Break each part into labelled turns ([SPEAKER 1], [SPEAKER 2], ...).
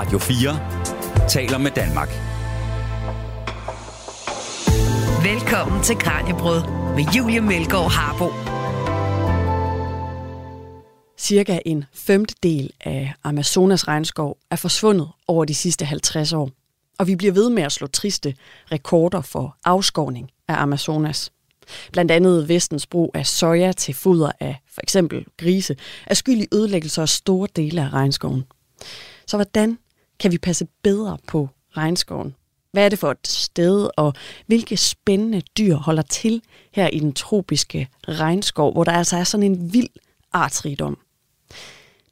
[SPEAKER 1] Radio 4 taler med Danmark.
[SPEAKER 2] Velkommen til Kranjebrød med Julie Melgaard Harbo.
[SPEAKER 3] Cirka en femtedel af Amazonas regnskov er forsvundet over de sidste 50 år. Og vi bliver ved med at slå triste rekorder for afskovning af Amazonas. Blandt andet vestens brug af soja til foder af for eksempel grise er skyld i ødelæggelser af store dele af regnskoven. Så hvordan kan vi passe bedre på regnskoven? Hvad er det for et sted, og hvilke spændende dyr holder til her i den tropiske regnskov, hvor der altså er sådan en vild artsrigdom?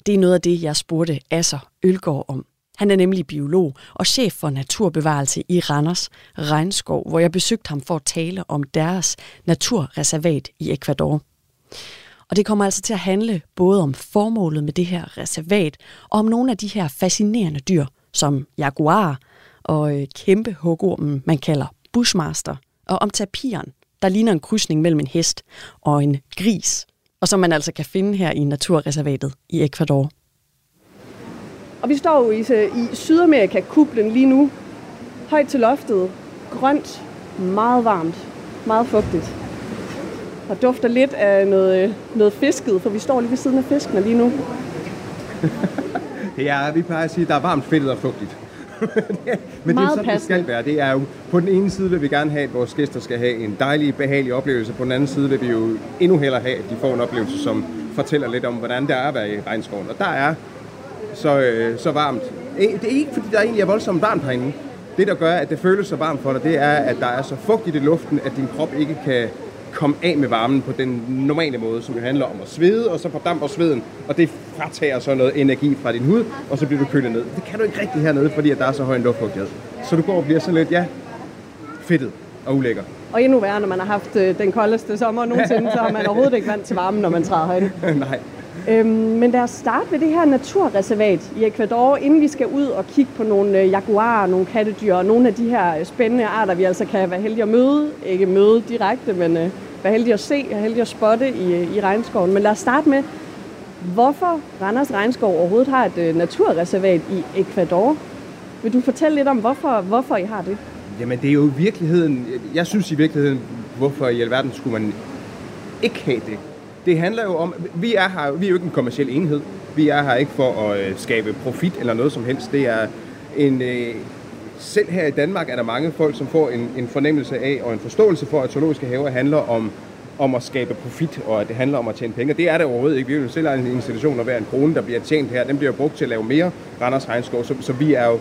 [SPEAKER 3] Det er noget af det, jeg spurgte Asser Ølgaard om. Han er nemlig biolog og chef for naturbevarelse i Randers Regnskov, hvor jeg besøgte ham for at tale om deres naturreservat i Ecuador. Og det kommer altså til at handle både om formålet med det her reservat, og om nogle af de her fascinerende dyr, som jaguar og øh, kæmpe hugormen, man kalder bushmaster, og om tapiren, der ligner en krydsning mellem en hest og en gris, og som man altså kan finde her i naturreservatet i Ecuador.
[SPEAKER 4] Og vi står jo i, i Sydamerika-kublen lige nu. Højt til loftet. Grønt. Meget varmt. Meget fugtigt. Og dufter lidt af noget, noget fisket, for vi står lige ved siden af fiskene lige nu.
[SPEAKER 5] ja, vi plejer at sige, at der er varmt, fedtet og fugtigt. Men
[SPEAKER 4] Meget
[SPEAKER 5] det er sådan,
[SPEAKER 4] passende.
[SPEAKER 5] det skal være. Det er jo, på den ene side vil vi gerne have, at vores gæster skal have en dejlig, behagelig oplevelse. På den anden side vil vi jo endnu hellere have, at de får en oplevelse, som fortæller lidt om, hvordan det er at være i regnskoven. Og der er så, øh, så varmt. Eh, Det er ikke, fordi der egentlig er voldsomt varmt herinde. Det, der gør, at det føles så varmt for dig, det er, at der er så fugtigt i luften, at din krop ikke kan komme af med varmen på den normale måde, som jo handler om at svede, og så fordamper sveden, og det fratager så noget energi fra din hud, og så bliver du kølet ned. Det kan du ikke rigtig hernede, fordi at der er så høj en luftfugtighed. Så du går og bliver sådan lidt, ja, fedtet og ulækker.
[SPEAKER 4] Og endnu værre, når man har haft øh, den koldeste sommer nogensinde, så er man overhovedet ikke vant til varmen, når man træder højde.
[SPEAKER 5] Nej.
[SPEAKER 4] Øhm, men lad os starte ved det her naturreservat i Ecuador, inden vi skal ud og kigge på nogle øh, jaguarer, nogle kattedyr og nogle af de her øh, spændende arter, vi altså kan være heldige at møde. Ikke møde direkte, men øh, være heldige at se og heldige at spotte i, øh, i regnskoven. Men lad os starte med, hvorfor Randers Regnskov overhovedet har et øh, naturreservat i Ecuador. Vil du fortælle lidt om, hvorfor, hvorfor I har det?
[SPEAKER 5] Jamen det er jo i virkeligheden, jeg synes i virkeligheden, hvorfor i alverden skulle man ikke have det? Det handler jo om, vi er her, vi er jo ikke en kommersiel enhed. Vi er her ikke for at øh, skabe profit eller noget som helst. Det er en, øh, selv her i Danmark er der mange folk, som får en, en fornemmelse af og en forståelse for, at zoologiske haver handler om, om at skabe profit, og at det handler om at tjene penge. Det er det overhovedet ikke. Vi er jo selv en institution, og hver en krone, der bliver tjent her, den bliver brugt til at lave mere Randers Regnskov. Så, så vi er jo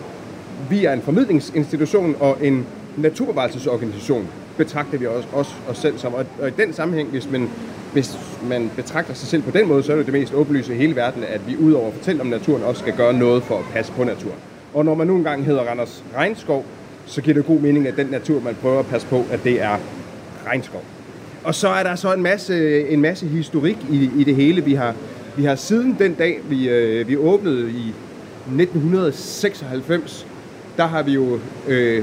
[SPEAKER 5] vi er en formidlingsinstitution og en naturbevarelsesorganisation, betragter vi også, os, os selv som. Og, og i den sammenhæng, hvis man, hvis man betragter sig selv på den måde, så er det det mest åbenlyse i hele verden, at vi udover at fortælle om naturen, også skal gøre noget for at passe på naturen. Og når man nu engang hedder Randers Regnskov, så giver det god mening, at den natur, man prøver at passe på, at det er regnskov. Og så er der så en masse, en masse historik i, i det hele. Vi har, vi har siden den dag, vi, øh, vi åbnede i 1996, der har vi jo øh,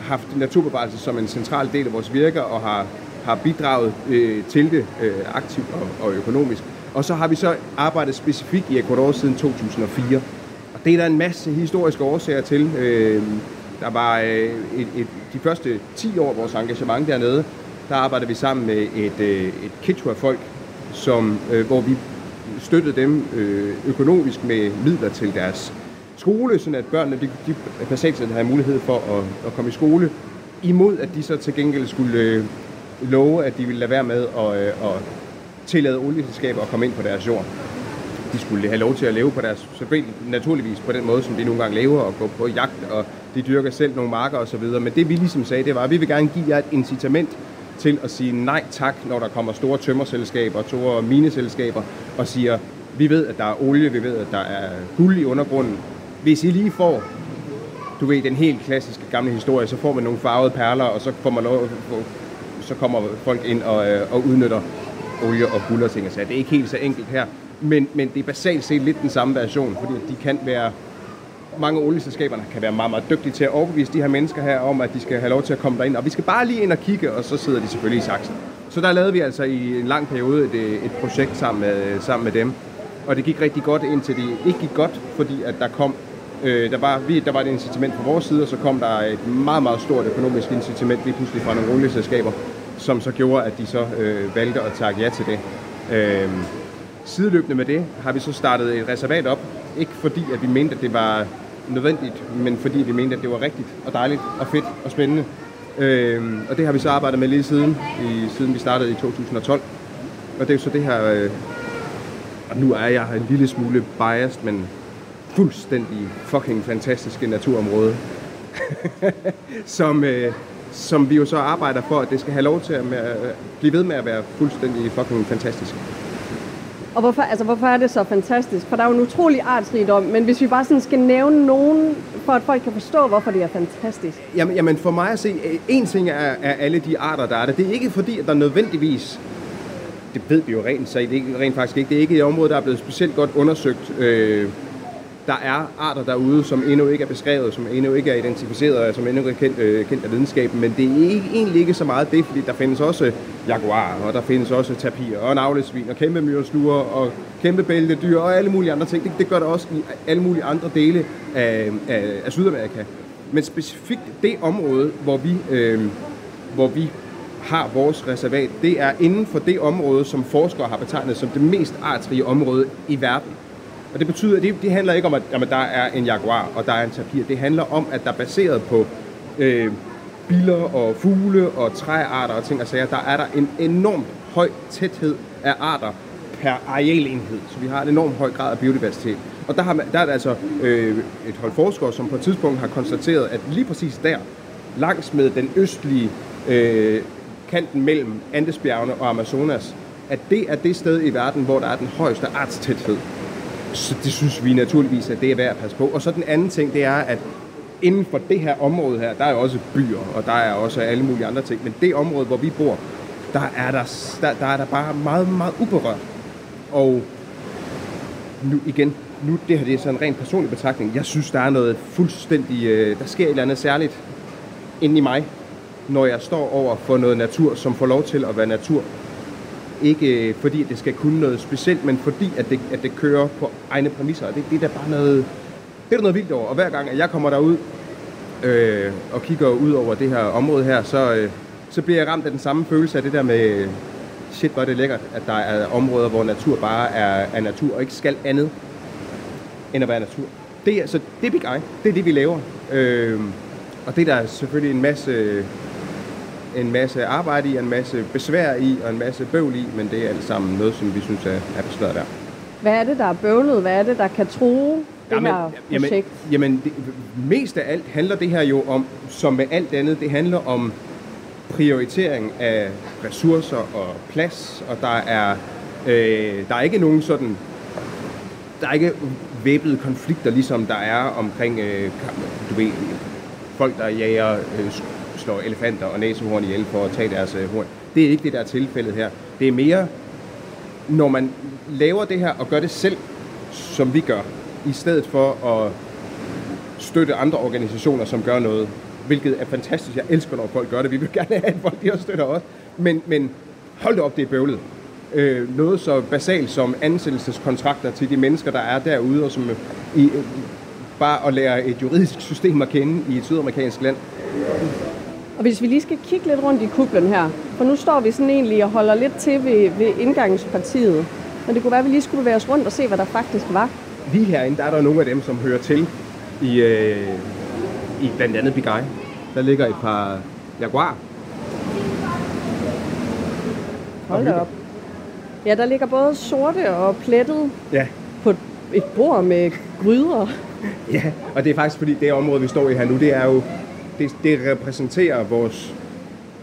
[SPEAKER 5] haft naturbevarelse som en central del af vores virke og har, har bidraget øh, til det øh, aktivt og, og økonomisk. Og så har vi så arbejdet specifikt i Ecuador siden 2004. Og det er der en masse historiske årsager til. Øh, der var øh, et, et, de første 10 år af vores engagement dernede, der arbejdede vi sammen med et, øh, et Quechua-folk, som, øh, hvor vi støttede dem øh, økonomisk med midler til deres skole, sådan at børnene de, de basalt havde mulighed for at, at komme i skole, imod at de så til gengæld skulle øh, love, at de ville lade være med at, øh, at tillade olieselskaber at komme ind på deres jord. De skulle have lov til at leve på deres, selvfølgelig naturligvis på den måde, som de nogle gange lever, og gå på jagt, og de dyrker selv nogle marker osv. Men det vi ligesom sagde, det var, at vi vil gerne give jer et incitament til at sige nej tak, når der kommer store tømmerselskaber, store mineselskaber, og siger, vi ved, at der er olie, vi ved, at der er guld i undergrunden. Hvis I lige får, du ved, den helt klassiske gamle historie, så får man nogle farvede perler, og så, får man lov, så kommer folk ind og, øh, og udnytter olie og guld og ting. Så det er ikke helt så enkelt her, men, men det er basalt set lidt den samme version, fordi de kan være mange olieselskaberne kan være meget, meget dygtige til at overbevise de her mennesker her om, at de skal have lov til at komme derind. Og vi skal bare lige ind og kigge, og så sidder de selvfølgelig i saksen. Så der lavede vi altså i en lang periode et, øh, et projekt sammen med, sammen med dem. Og det gik rigtig godt, indtil det ikke gik godt, fordi at der kom Øh, der, var, vi, der var et incitament på vores side, og så kom der et meget, meget stort økonomisk incitament lige pludselig fra nogle olieselskaber, som så gjorde, at de så øh, valgte at takke ja til det. Øh, sideløbende med det har vi så startet et reservat op. Ikke fordi, at vi mente, at det var nødvendigt, men fordi vi mente, at det var rigtigt og dejligt og fedt og spændende. Øh, og det har vi så arbejdet med lige siden, i, siden vi startede i 2012. Og det er jo så det her, øh, og nu er jeg en lille smule biased, men fuldstændig fucking fantastiske naturområde, som, øh, som vi jo så arbejder for, at det skal have lov til at med, blive ved med at være fuldstændig fucking fantastisk.
[SPEAKER 4] Og hvorfor, altså, hvorfor er det så fantastisk? For der er jo en utrolig artsrigdom, men hvis vi bare sådan skal nævne nogen, for at folk kan forstå, hvorfor det er fantastisk.
[SPEAKER 5] Jamen, jamen for mig at se, en ting er, er alle de arter, der er der. Det er ikke fordi, at der nødvendigvis det ved vi jo rent, så det er rent faktisk ikke. Det er ikke et område, der er blevet specielt godt undersøgt. Øh, der er arter derude, som endnu ikke er beskrevet, som endnu ikke er identificeret, som endnu ikke er kendt, øh, kendt af videnskaben, men det er ikke, egentlig ikke så meget det, fordi der findes også jaguarer, og der findes også tapir, og navlesvin, og kæmpe myresluer, og kæmpe bæltedyr, og alle mulige andre ting. Det, det gør der også i alle mulige andre dele af, af, af Sydamerika. Men specifikt det område, hvor vi, øh, hvor vi har vores reservat, det er inden for det område, som forskere har betegnet som det mest artsrige område i verden. Og det betyder, at det, det handler ikke om, at jamen, der er en jaguar og der er en tapir. Det handler om, at der er baseret på øh, biler og fugle og træarter og ting og sager, der er der en enormt høj tæthed af arter per arealenhed. Så vi har en enormt høj grad af biodiversitet. Og der, har man, der er der altså øh, et hold forskere, som på et tidspunkt har konstateret, at lige præcis der, langs med den østlige øh, kanten mellem Andesbjergene og Amazonas, at det er det sted i verden, hvor der er den højeste artstæthed. Så det synes vi naturligvis, at det er værd at passe på. Og så den anden ting, det er, at inden for det her område her, der er jo også byer, og der er også alle mulige andre ting, men det område, hvor vi bor, der er der, der, der, er der bare meget, meget uberørt. Og nu igen, nu det her det er sådan en rent personlig betragtning. Jeg synes, der er noget fuldstændig, øh, der sker et eller andet særligt inde i mig, når jeg står over for noget natur, som får lov til at være natur. Ikke øh, fordi det skal kunne noget specielt, men fordi at det, at det kører på egne præmisser. Det, det er da bare noget, det er der noget vildt over. Og hver gang at jeg kommer derud øh, og kigger ud over det her område her, så, øh, så bliver jeg ramt af den samme følelse af det der med, shit hvor er det lækkert, at der er områder, hvor natur bare er, er natur og ikke skal andet end at være natur. Det er, så det er Big Eye. Det er det, vi laver. Øh, og det er der selvfølgelig en masse en masse arbejde i, en masse besvær i og en masse bøvl i, men det er alt sammen noget, som vi synes er, er besværet der.
[SPEAKER 4] Hvad er det, der er bøvlet? Hvad er det, der kan true det jamen, her projekt?
[SPEAKER 5] Jamen, jamen det, mest af alt handler det her jo om, som med alt andet, det handler om prioritering af ressourcer og plads, og der er, øh, der er ikke nogen sådan, der er ikke væbnede konflikter, ligesom der er omkring, øh, du ved, folk, der jager øh, slår elefanter og næsehorn ihjel for at tage deres øh, horn. Det er ikke det, der er tilfældet her. Det er mere, når man laver det her og gør det selv, som vi gør, i stedet for at støtte andre organisationer, som gør noget, hvilket er fantastisk. Jeg elsker, når folk gør det. Vi vil gerne have, at folk de også støtter os. Men, men hold det op, det er bøvlet. Øh, noget så basalt som ansættelseskontrakter til de mennesker, der er derude, og som øh, i, øh, bare at lære et juridisk system at kende i et sydamerikansk land.
[SPEAKER 4] Og hvis vi lige skal kigge lidt rundt i kublen her, for nu står vi sådan egentlig og holder lidt til ved, ved indgangspartiet. Men det kunne være, at vi lige skulle bevæge os rundt og se, hvad der faktisk var.
[SPEAKER 5] Lige herinde, der er der nogle af dem, som hører til i, øh, i blandt andet Big Eye. Der ligger et par jaguar.
[SPEAKER 4] Hold da op. Ja, der ligger både sorte og plettet
[SPEAKER 5] ja.
[SPEAKER 4] på et bord med gryder.
[SPEAKER 5] Ja, og det er faktisk fordi, det område, vi står i her nu, det er jo det, det repræsenterer vores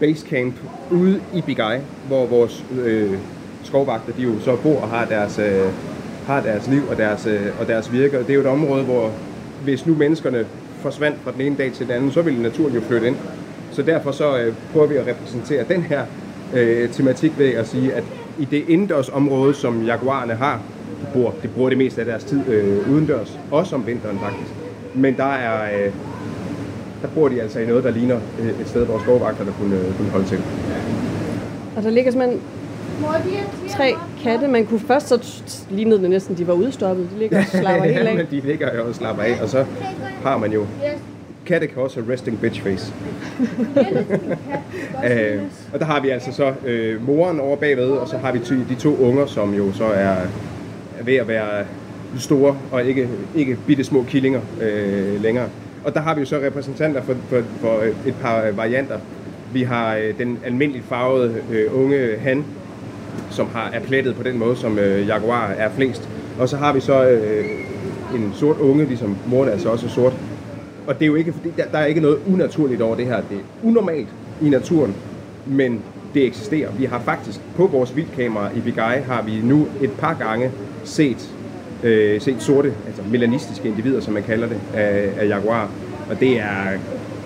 [SPEAKER 5] basecamp ude i Bigai, hvor vores øh, skovvagter de jo så bor og har deres, øh, har deres liv og deres, øh, og deres virke. Og det er jo et område, hvor hvis nu menneskerne forsvandt fra den ene dag til den anden, så ville naturen jo flytte ind. Så derfor så øh, prøver vi at repræsentere den her øh, tematik ved at sige, at i det indendørs område, som jaguarerne har, de bruger, de bruger det meste af deres tid øh, udendørs, også om vinteren faktisk. Men der er, øh, der bor de altså i noget, der ligner et sted, hvor skovvagterne kunne, kunne holde til.
[SPEAKER 4] Og der ligger simpelthen tre katte. Man kunne først så lignede det næsten, de var udstoppet. De ligger og slapper helt
[SPEAKER 5] men
[SPEAKER 4] af.
[SPEAKER 5] de ligger jo og slapper af, og så har man jo... Katte kan også have resting bitch face. øh, og der har vi altså så øh, moren over bagved, og så har vi ty- de to unger, som jo så er, er ved at være store og ikke, ikke bitte små killinger øh, længere. Og der har vi jo så repræsentanter for, for, for et par øh, varianter. Vi har øh, den almindeligt farvede øh, unge han, som har, er plettet på den måde, som øh, Jaguar er flest. Og så har vi så øh, en sort unge, ligesom moren altså også er sort. Og det er jo ikke, fordi der, der er ikke noget unaturligt over det her. Det er unormalt i naturen, men det eksisterer. Vi har faktisk på vores vildkamera i Bigai har vi nu et par gange set, øh, set sorte, altså melanistiske individer, som man kalder det, af, af jaguar. Og det er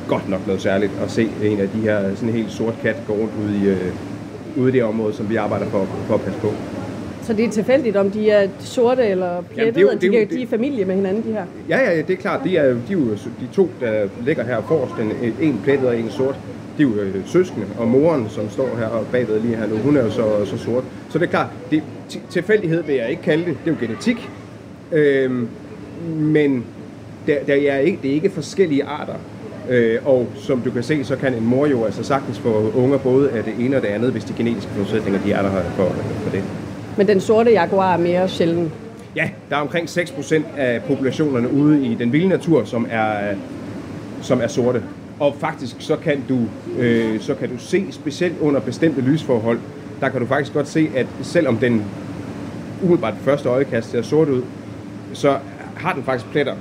[SPEAKER 5] godt nok noget særligt at se en af de her sådan en helt sort kat gå rundt ude i, øh, ude i det område, som vi arbejder for, for at passe på.
[SPEAKER 4] Så det er tilfældigt, om de er sorte eller plettede,
[SPEAKER 5] jo-
[SPEAKER 4] og de,
[SPEAKER 5] det er
[SPEAKER 4] de er familie med hinanden, de her.
[SPEAKER 5] Ja, ja, det er klart. De er, de er jo de to, der ligger her forrest, den, en plettet og en sort. De er jo øh, søskende, og moren, som står her og bagved lige her nu, hun er jo så, så sort. Så det er klart, det, ti- tilfældighed vil jeg ikke kalde det. Det er jo genetik. Øhm, men der, der er ikke, det er ikke forskellige arter. Øh, og som du kan se, så kan en mor jo altså sagtens få unger både af det ene og det andet, hvis de genetiske forudsætninger de er der for, for det.
[SPEAKER 4] Men den sorte jaguar er mere sjælden.
[SPEAKER 5] Ja, der er omkring 6% af populationerne ude i den vilde natur, som er, som er sorte. Og faktisk så kan du, øh, så kan du se, specielt under bestemte lysforhold, der kan du faktisk godt se, at selvom den umiddelbart første øjekast ser sort ud, så har den faktisk pletter.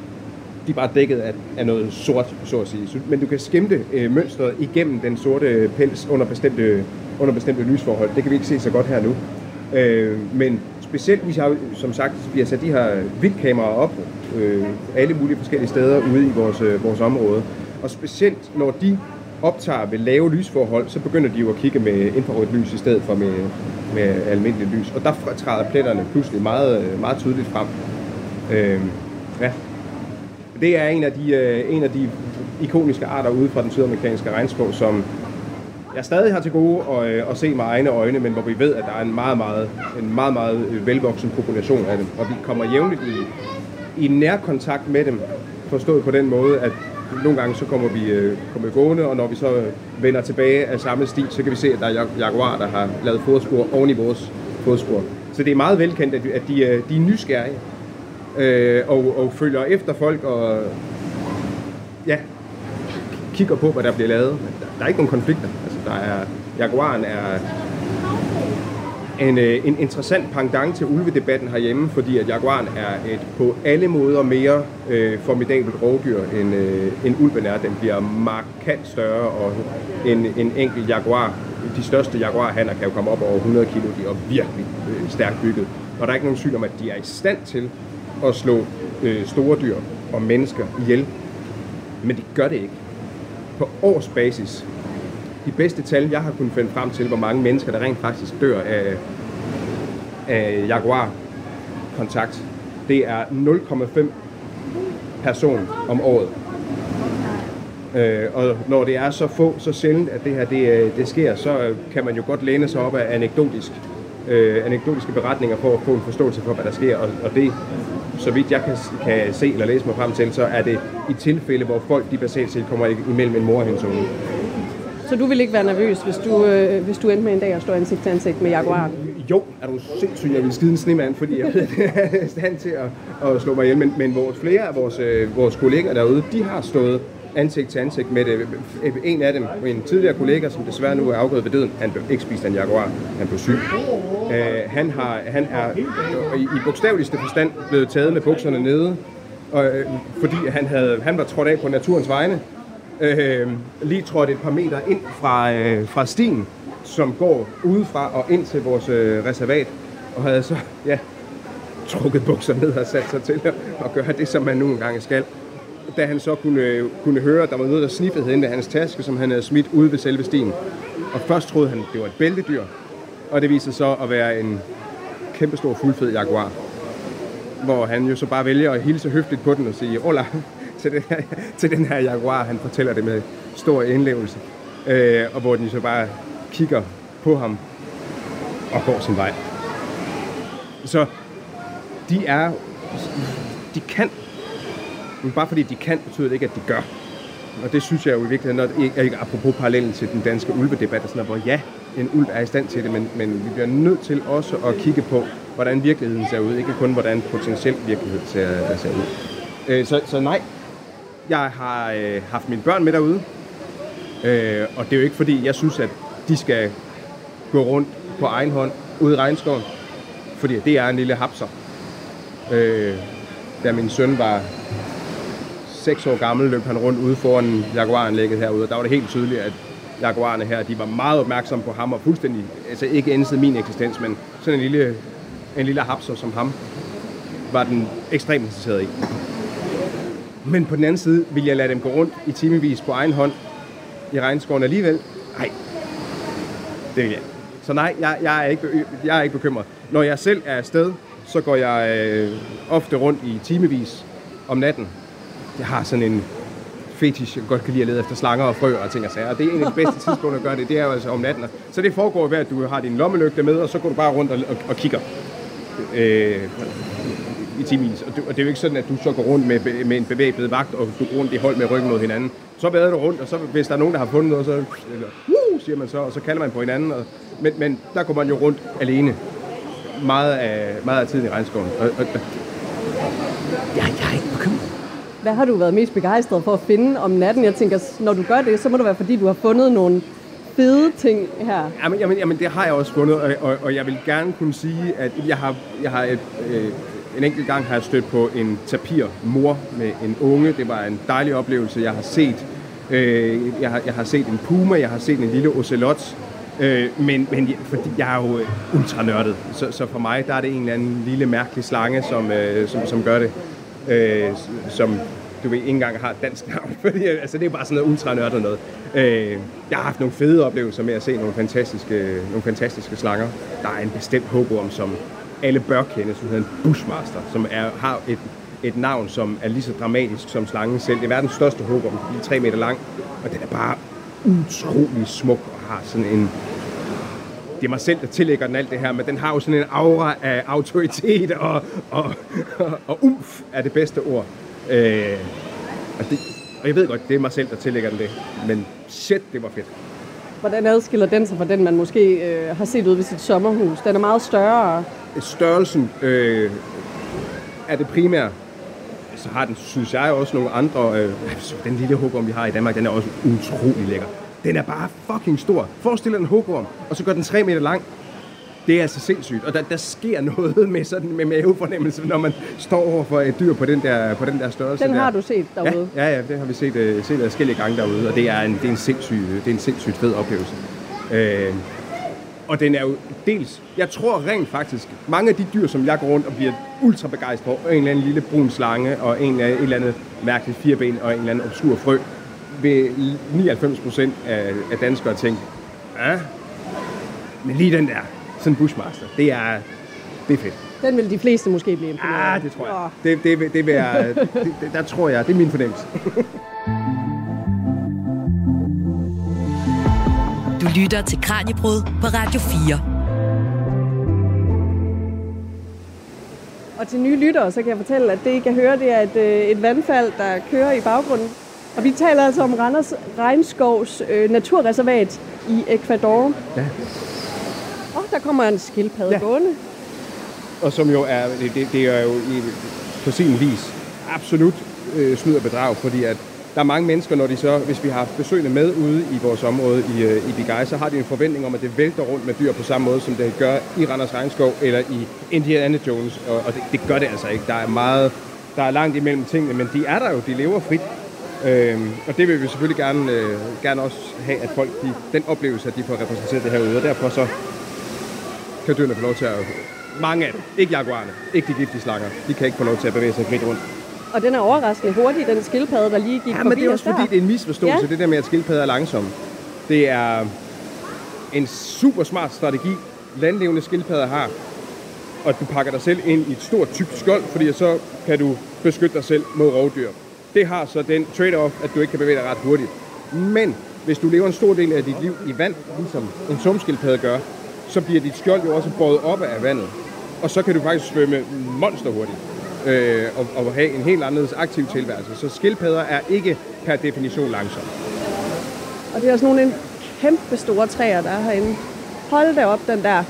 [SPEAKER 5] De er bare dækket af, af noget sort, så at sige. Men du kan skimte øh, mønstret igennem den sorte pels under bestemte, under bestemte lysforhold. Det kan vi ikke se så godt her nu. Øh, men specielt, hvis jeg, som sagt, vi har sat de her vildkameraer op øh, alle mulige forskellige steder ude i vores, øh, vores område. Og specielt når de optager ved lave lysforhold, så begynder de jo at kigge med infrarødt lys i stedet for med, med almindeligt lys. Og der træder pletterne pludselig meget, meget tydeligt frem. Øh, ja. Det er en af, de, øh, en af de ikoniske arter ude fra den sydamerikanske regnskov, som jeg stadig har til gode at, øh, at se med egne øjne, men hvor vi ved, at der er en meget, meget, en meget, meget øh, velvoksen population af dem. Og vi kommer jævnligt i, i nærkontakt med dem, forstået på den måde, at nogle gange så kommer vi, øh, kommer vi gående, og når vi så vender tilbage af samme sti, så kan vi se, at der er jaguar, der har lavet fodspor oven i vores fodspor. Så det er meget velkendt, at, at de, øh, de er nysgerrige øh, og, og følger efter folk og ja, kigger på, hvad der bliver lavet. Men Der, der er ikke nogen konflikter. Altså, der er, jaguaren er en, øh, en interessant pendant til ulvedebatten herhjemme, fordi at jaguaren er et på alle måder mere øh, formidabelt rovdyr, end, øh, end ulven er. Den bliver markant større, og en, en enkelt jaguar, de største jaguarhanner kan jo komme op over 100 kilo, de er virkelig øh, stærkt bygget. Og der er ikke nogen tvivl om, at de er i stand til at slå øh, store dyr og mennesker ihjel. Men det gør det ikke. På årsbasis de bedste tal, jeg har kunnet finde frem til, hvor mange mennesker, der rent faktisk dør af, af jaguar-kontakt, det er 0,5 person om året. Øh, og når det er så få, så sjældent, at det her det, øh, det sker, så kan man jo godt læne sig op af anekdotisk, øh, anekdotiske beretninger for at få en forståelse for, hvad der sker. Og, og det, så vidt jeg kan, kan se eller læse mig frem til, så er det i tilfælde, hvor folk de basalt set kommer imellem en mor og hendes unge.
[SPEAKER 4] Så du vil ikke være nervøs, hvis du, øh, hvis du endte med en dag at stå ansigt til ansigt med jaguaren?
[SPEAKER 5] Jo, er du sindssyg, jeg vil skide en snemand, fordi jeg er i stand til at, at slå mig ihjel. Men, men vores, flere af vores, øh, vores kolleger derude, de har stået ansigt til ansigt med det. En af dem, en tidligere kollega, som desværre nu er afgået ved døden, han blev ikke spist af en jaguar, han blev syg. Øh, han, har, han er øh, i, bogstaveligste forstand blevet taget med bukserne nede, og, øh, fordi han, havde, han var trådt af på naturens vegne. Øh, lige trådt et par meter ind fra, øh, fra stien, som går udefra og ind til vores øh, reservat, og havde så ja, trukket bukser ned og sat sig til at, at gøre det, som man nu engang skal. Da han så kunne, øh, kunne høre, at der var noget, der sniffede hen ved hans taske, som han havde smidt ude ved selve stien. Og først troede han, det var et bæltedyr, og det viser sig så at være en kæmpestor fuldfed jaguar. Hvor han jo så bare vælger at hilse høfligt på den og sige, hola, til den her, til den her jaguar. Han fortæller det med stor indlevelse. Øh, og hvor den så bare kigger på ham og går sin vej. Så de er, de kan, men bare fordi de kan, betyder det ikke, at de gør. Og det synes jeg jo i virkeligheden, når, apropos parallellen til den danske ulvedebat, og sådan noget, hvor ja, en ulv er i stand til det, men, men vi bliver nødt til også at kigge på, hvordan virkeligheden ser ud, ikke kun hvordan potentiel virkelighed ser, ser ud. Øh, så, så nej, jeg har øh, haft mine børn med derude, øh, og det er jo ikke fordi, jeg synes, at de skal gå rundt på egen hånd ude i regnskoven, fordi det er en lille hapser. Øh, da min søn var 6 år gammel, løb han rundt ude foran jaguaranlægget herude, og der var det helt tydeligt, at jaguarerne her, de var meget opmærksomme på ham, og fuldstændig, altså ikke endsede min eksistens, men sådan en lille, en lille hapser som ham, var den ekstremt interesseret i. Men på den anden side vil jeg lade dem gå rundt i timevis på egen hånd i regnskoven alligevel. Nej, det vil jeg. Så nej, jeg, jeg, er ikke, jeg er ikke bekymret. Når jeg selv er afsted, så går jeg øh, ofte rundt i timevis om natten. Jeg har sådan en fetish, jeg godt kan lide at lede efter slanger og frøer og ting og sager. Og det er en af de bedste tidspunkter at gøre det, det er jo altså om natten. Så det foregår ved, at du har din lommelygte med, og så går du bare rundt og, og, og kigger. Øh, i timevis. Og det, og det er jo ikke sådan, at du så går rundt med, med en bevæbnet vagt, og du går rundt i hold med ryggen mod hinanden. Så vader du rundt, og så hvis der er nogen, der har fundet noget, så eller, uh, siger man så, og så kalder man på hinanden. Og, men, men der går man jo rundt alene meget af, meget af tiden i regnskoven. Og, og, og, jeg, jeg er ikke bekymret.
[SPEAKER 4] Hvad har du været mest begejstret for at finde om natten? Jeg tænker, når du gør det, så må det være, fordi du har fundet nogle fede ting her.
[SPEAKER 5] Jamen, jamen, jamen det har jeg også fundet, og, og, og jeg vil gerne kunne sige, at jeg har, jeg har et, øh, en enkelt gang har jeg stødt på en tapir mor med en unge. Det var en dejlig oplevelse. Jeg har set, øh, jeg har, jeg har set en puma, jeg har set en lille ocelot, øh, men, men fordi jeg er jo øh, ultra nørdet, så, så for mig der er det en eller anden lille mærkelig slange, som, øh, som, som gør det, øh, som du ved, ikke engang har et dansk navn, fordi altså, det er bare sådan noget ultra nørdet noget. Øh, jeg har haft nogle fede oplevelser med at se nogle fantastiske, nogle fantastiske slanger. Der er en bestemt om, som alle bør kende, som hedder en Bushmaster, som er, har et, et navn, som er lige så dramatisk som slangen selv. Det er verdens største hobo, den er 3 meter lang, og den er bare utrolig smuk og har sådan en... Det er mig selv, der tillægger den alt det her, men den har jo sådan en aura af autoritet og, og, og, og umf er det bedste ord. Øh, og, det, og jeg ved godt, det er mig selv, der tillægger den det, men shit, det var fedt.
[SPEAKER 4] Hvordan adskiller den sig fra den, man måske øh, har set ud ved sit sommerhus? Den er meget større.
[SPEAKER 5] Størrelsen øh, er det primære. Så har den, synes jeg, også nogle andre... Øh, den lille hugorm, vi har i Danmark, den er også utrolig lækker. Den er bare fucking stor. Forestil dig en hugorm, og så går den 3 meter lang. Det er altså sindssygt, og der, der sker noget med sådan med mavefornemmelse, når man står over for et dyr på den der, på den der størrelse.
[SPEAKER 4] Den har
[SPEAKER 5] der.
[SPEAKER 4] du set derude?
[SPEAKER 5] Ja, ja, ja det har vi set, uh, set forskellige gange derude, og det er en, det er en, sindssyg, det er en sindssygt fed oplevelse. Uh, og den er jo dels, jeg tror rent faktisk, mange af de dyr, som jeg går rundt og bliver ultra begejstret for, en eller anden lille brun slange, og en, en eller anden mærkelig fireben, og en eller anden obskur frø, vil 99 procent af, af danskere tænke, ja, men lige den der, sådan en Bushmaster, det er, det er fedt.
[SPEAKER 4] Den vil de fleste måske blive imponeret
[SPEAKER 5] Ja, det tror jeg. Det, det, det, det vil jeg, det, det, der tror jeg, det er min fornemmelse.
[SPEAKER 2] Du lytter til Kranjebrud på Radio 4.
[SPEAKER 4] Og til nye lyttere, så kan jeg fortælle, at det, I kan høre, det er et, øh, et vandfald, der kører i baggrunden. Og vi taler altså om Randers Regnskovs øh, naturreservat i Ecuador.
[SPEAKER 5] Ja.
[SPEAKER 4] Og der kommer en skildpadde ja. gående.
[SPEAKER 5] Og som jo er, det, det er jo i, på sin vis absolut øh, snyd og bedrag, fordi at der er mange mennesker, når de så, hvis vi har besøgende med ude i vores område i, øh, i Bigay, så har de en forventning om, at det vælter rundt med dyr på samme måde, som det gør i Randers Regnskov eller i Indiana Jones. Og, og det, det gør det altså ikke. Der er meget, der er langt imellem tingene, men de er der jo, de lever frit. Øhm, og det vil vi selvfølgelig gerne, øh, gerne også have, at folk, de, den oplevelse, at de får repræsenteret det herude, og derfor så kan dyrene få lov til at... Mange af dem, ikke jaguarerne, ikke de giftige slanger, de kan ikke få lov til at bevæge sig frit rundt.
[SPEAKER 4] Og den er overraskende hurtig, den skildpadde, der lige gik
[SPEAKER 5] Ja,
[SPEAKER 4] forbi
[SPEAKER 5] men det er også fordi, det er en misforståelse,
[SPEAKER 4] Ja.
[SPEAKER 5] det der med, at skildpadder er langsomme. Det er en super smart strategi, landlevende skildpadder har. Og du pakker dig selv ind i et stort, tykt skjold, fordi så kan du beskytte dig selv mod rovdyr. Det har så den trade-off, at du ikke kan bevæge dig ret hurtigt. Men hvis du lever en stor del af dit liv i vand, ligesom en sumskildpadde gør, så bliver dit skjold jo også båret op af vandet. Og så kan du faktisk svømme monsterhurtigt øh, og, og have en helt anderledes aktiv tilværelse. Så skildpadder er ikke per definition langsomme.
[SPEAKER 4] Og det er også nogle af kæmpe store træer, der er herinde. Hold da op, den der.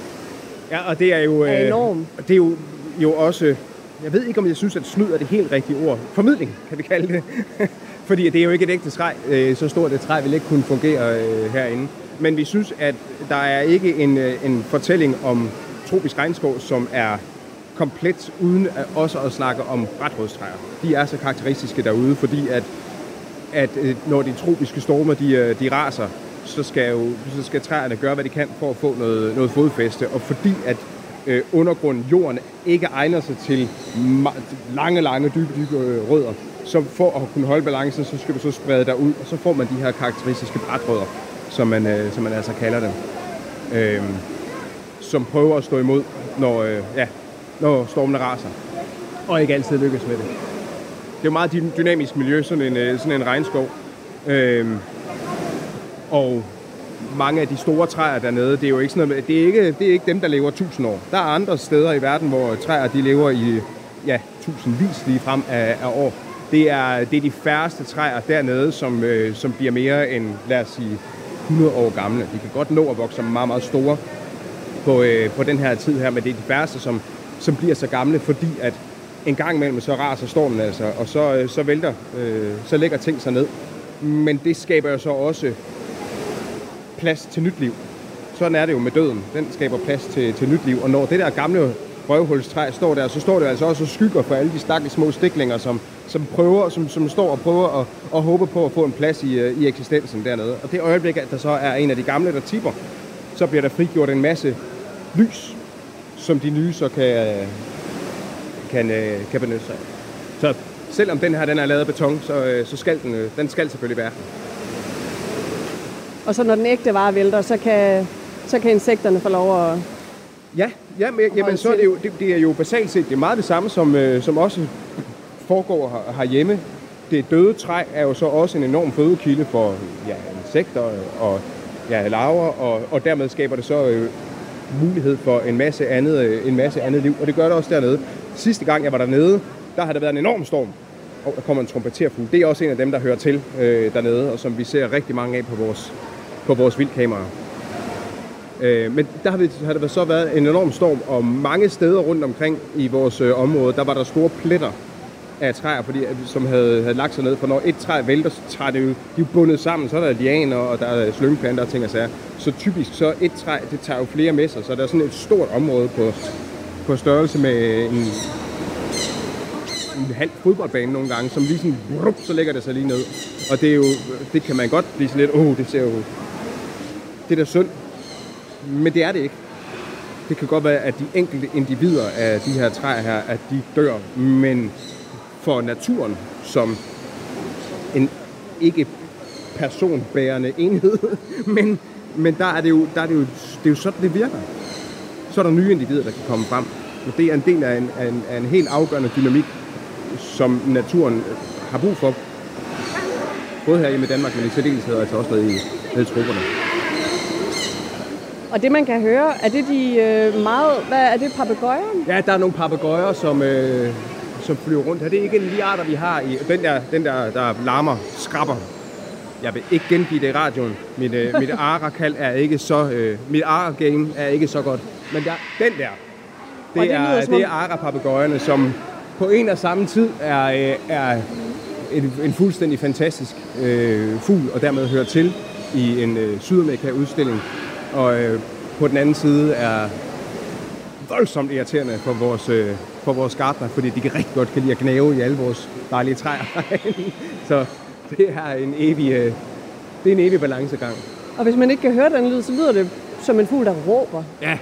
[SPEAKER 5] Ja, og det er jo...
[SPEAKER 4] Er enorm.
[SPEAKER 5] Det er jo, jo også... Jeg ved ikke, om jeg synes, at snyd er det helt rigtige ord. Formidling, kan vi kalde det. Fordi det er jo ikke et ægte træ. Øh, så stort et træ vil ikke kunne fungere øh, herinde. Men vi synes, at der er ikke en, øh, en fortælling om tropisk regnskov, som er komplet, uden at også at snakke om brætrådstræer. De er så karakteristiske derude, fordi at, at når de tropiske stormer de, de raser, så skal, jo, så skal træerne gøre, hvad de kan for at få noget, noget fodfæste. Og fordi at øh, undergrunden, jorden, ikke egner sig til ma- lange, lange, dybe, dybe øh, rødder, så for at kunne holde balancen, så skal du så sprede dig ud, og så får man de her karakteristiske brætrødder, som man, øh, som man altså kalder dem. Øh, som prøver at stå imod, når, øh, ja, når stormene raser. Og ikke altid lykkes med det. Det er jo meget dynamisk miljø, sådan en, øh, sådan en regnskov. Øh, og mange af de store træer dernede, det er jo ikke, sådan noget, det er ikke, det er ikke dem, der lever tusind år. Der er andre steder i verden, hvor træer de lever i ja, tusindvis lige frem af, af år. Det er, det er de færreste træer dernede, som, øh, som bliver mere end, lad os sige, 100 år gamle. De kan godt nå at vokse meget, meget store på, øh, på den her tid her, men det er de færreste, som, som bliver så gamle, fordi at en gang imellem så raser stormen altså, og så, øh, så vælter, øh, så lægger ting sig ned. Men det skaber jo så også plads til nyt liv. Sådan er det jo med døden. Den skaber plads til, til nyt liv. Og når det der gamle røvhulstræ står der, så står det altså også og skygger for alle de stakkels små stiklinger, som, som, prøver, som, som står og prøver at, at håbe på at få en plads i, øh, i eksistensen dernede. Og det øjeblik, at der så er en af de gamle, der tipper, så bliver der frigjort en masse lys, som de nye så kan, øh, kan, øh, kan benytte sig af. Så selvom den her den er lavet af beton, så, så skal den, den skal selvfølgelig være.
[SPEAKER 4] Og så når den ægte vare vælter, så kan, så kan insekterne få lov at...
[SPEAKER 5] Ja, ja men, jamen, så er det, jo, det, det er jo basalt set det er meget det samme, som, øh, som også foregår her, herhjemme. Det døde træ er jo så også en enorm fødekilde for ja, insekter og ja, larver, og, og dermed skaber det så øh, mulighed for en masse, andet, øh, en masse andet liv, og det gør det også dernede. Sidste gang jeg var dernede, der har der været en enorm storm, og der kommer en trompeterfugl. Det er også en af dem, der hører til øh, dernede, og som vi ser rigtig mange af på vores, på vores vildkameraer. Øh, men der har, vi, har der så været en enorm storm, og mange steder rundt omkring i vores øh, område, der var der store pletter af træer, fordi, øh, som havde, havde lagt sig ned. For når et træ vælter, så tager det jo, de er bundet sammen, så er der lianer, og der er slyngplanter og ting og sager. Så typisk så et træ, det tager jo flere med sig, så der er sådan et stort område på, på størrelse med en, en halv fodboldbane nogle gange, som lige sådan, brup, så lægger det sig lige ned. Og det er jo, det kan man godt blive sådan lidt, åh, oh, det ser jo, det er da synd. Men det er det ikke. Det kan godt være, at de enkelte individer af de her træer her, at de dør, men for naturen som en ikke personbærende enhed, men, men der er det jo, der er det jo, det er jo sådan, det virker. Så er der nye individer, der kan komme frem. Og det er en del af en, af en, af en helt afgørende dynamik, som naturen har brug for. Både her i Danmark, men i særdeleshed altså også nede i, nede i trupperne.
[SPEAKER 4] Og det, man kan høre, er det de øh, meget... Hvad er det, papegøjer?
[SPEAKER 5] Ja, der er nogle papegøjer, som, øh, som flyver rundt her. Det er ikke en arter, vi har i... Den der, den der, der larmer, skrabber. Jeg vil ikke gengive det i radioen. Mit, øh, mit ara-kald er ikke så... Øh, mit ara-game er ikke så godt. Men der, den der, det,
[SPEAKER 4] det
[SPEAKER 5] er, det er ara-papegøjerne, som på en og samme tid er, øh, er en, en fuldstændig fantastisk øh, fugl, og dermed hører til i en øh, Sydamerika-udstilling. Og øh, på den anden side er voldsomt irriterende for vores, øh, for vores gartner, fordi de kan rigtig godt kan lide at gnave i alle vores dejlige træer. så det er en evig, øh, det er en evig balancegang.
[SPEAKER 4] Og hvis man ikke kan høre den lyd, så lyder det som en fugl, der råber.
[SPEAKER 5] Ja,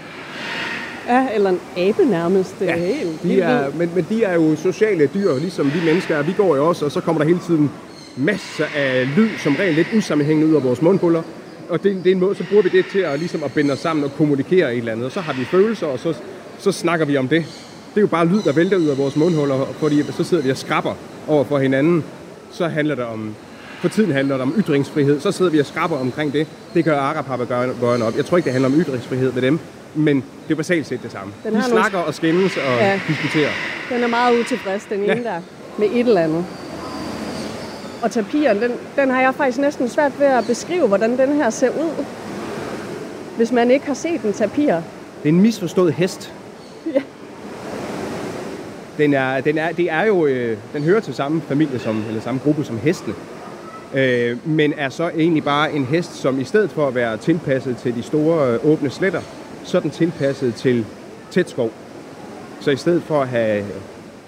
[SPEAKER 4] Ja, eller en abe nærmest. Det er
[SPEAKER 5] ja.
[SPEAKER 4] helt,
[SPEAKER 5] De er, men, men de er jo sociale dyr, ligesom vi mennesker er. Vi går jo også, og så kommer der hele tiden masser af lyd, som regel lidt usammenhængende ud af vores mundhuller. Og det, det er en måde, så bruger vi det til at, ligesom at binde os sammen og kommunikere et eller andet. Og så har vi følelser, og så, så snakker vi om det. Det er jo bare lyd, der vælter ud af vores mundhuller, fordi så sidder vi og skrapper over for hinanden. Så handler det om, for tiden handler det om ytringsfrihed. Så sidder vi og skrapper omkring det. Det gør arapapagøjerne op. Jeg tror ikke, det handler om ytringsfrihed ved dem. men det er basalt set det samme.
[SPEAKER 4] Den
[SPEAKER 5] De
[SPEAKER 4] har nogle-
[SPEAKER 5] snakker og skændes og
[SPEAKER 4] Ja.
[SPEAKER 5] ja. diskuterer.
[SPEAKER 4] Den er meget utilfreds, den
[SPEAKER 5] Ja.
[SPEAKER 4] ene der, med et eller andet. Og tapiren, den, den har jeg faktisk næsten svært ved at beskrive, hvordan den her ser ud. Hvis man ikke har set en tapir.
[SPEAKER 5] Det er en misforstået hest.
[SPEAKER 4] Ja.
[SPEAKER 5] Den er, den er, det er jo, øh, den hører til samme familie som, eller samme gruppe som hestene. Øh, men er så egentlig bare en hest, som i stedet for at være tilpasset til de store øh, åbne sletter, så er den tilpasset til tæt skov. Så i stedet for at have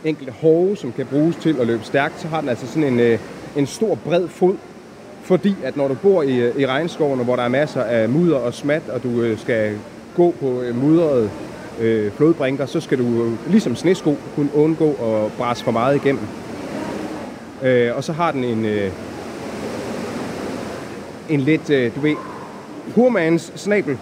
[SPEAKER 5] enkelte hove, som kan bruges til at løbe stærkt, så har den altså sådan en, øh, en stor bred fod. Fordi at når du bor i, øh, i regnskoven, hvor der er masser af mudder og smat, og du øh, skal gå på øh, mudrede øh, flodbrinker, så skal du øh, ligesom snesko kunne undgå at bræse for meget igennem. Øh, og så har den en, øh, en lidt, øh, du ved, purmans snabel,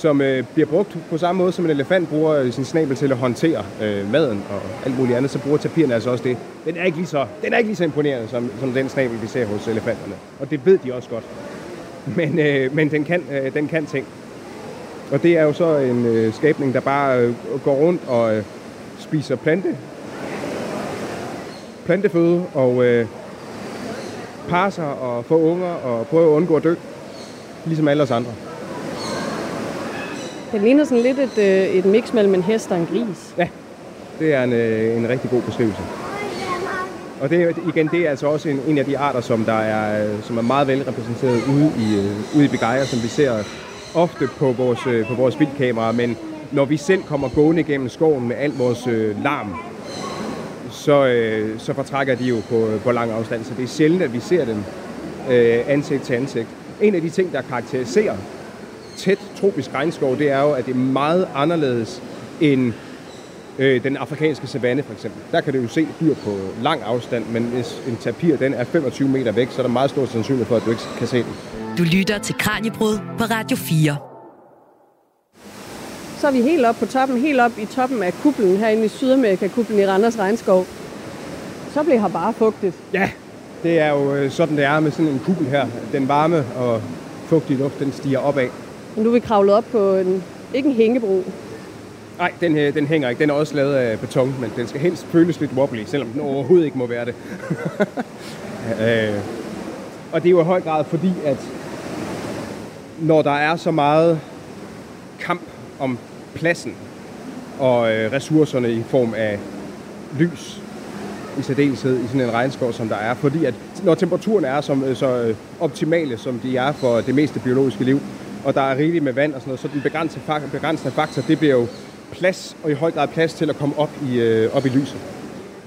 [SPEAKER 5] som øh, bliver brugt på samme måde, som en elefant bruger øh, sin snabel til at håndtere øh, maden og alt muligt andet, så bruger tapiren altså også det. Den er ikke lige så, den er ikke lige så imponerende som, som den snabel, vi ser hos elefanterne. Og det ved de også godt. Men, øh, men den, kan, øh, den kan ting. Og det er jo så en øh, skabning, der bare øh, går rundt og øh, spiser plante, planteføde og øh, parser og får unger og prøver at undgå at dø, ligesom alle os andre.
[SPEAKER 4] Den ligner sådan lidt et, øh, et mix mellem en hest og en gris.
[SPEAKER 5] Ja, det er en, øh, en rigtig god beskrivelse. Og det, igen, det er altså også en, en af de arter, som, der er, øh, som er meget velrepræsenteret ude i, øh, ude i Begejer, som vi ser ofte på vores, øh, på vores vildkameraer. Men når vi selv kommer gående igennem skoven med al vores øh, larm, så, øh, så fortrækker de jo på, på lang afstand. Så det er sjældent, at vi ser dem øh, ansigt til ansigt. En af de ting, der karakteriserer tæt tropisk regnskov, det er jo, at det er meget anderledes end øh, den afrikanske savanne for eksempel. Der kan du jo se dyr på lang afstand, men hvis en tapir den er 25 meter væk, så er der meget stor sandsynlighed for, at du ikke kan se den.
[SPEAKER 2] Du lytter til Kranjebrud på Radio 4.
[SPEAKER 4] Så er vi helt op på toppen, helt op i toppen af kuplen herinde i Sydamerika, kuplen i Randers Regnskov. Så bliver her bare fugtigt.
[SPEAKER 5] Ja, det er jo øh, sådan, det er med sådan en kuppel her. Den varme og fugtige luft, den stiger opad.
[SPEAKER 4] Men nu er vi kravlet op på en, ikke en hængebro.
[SPEAKER 5] Nej, den, her, den hænger ikke. Den er også lavet af beton, men den skal helst føles lidt wobbly, selvom den overhovedet ikke må være det. øh, og det er jo i høj grad fordi, at når der er så meget kamp om pladsen og øh, ressourcerne i form af lys, i særdeleshed i sådan en regnskov, som der er. Fordi at når temperaturen er som, øh, så øh, optimale, som de er for det meste biologiske liv, og der er rigeligt med vand og sådan noget, så den begrænsende, faktor, begrænsende faktor, det bliver jo plads, og i høj grad plads til at komme op i, øh, op i lyset.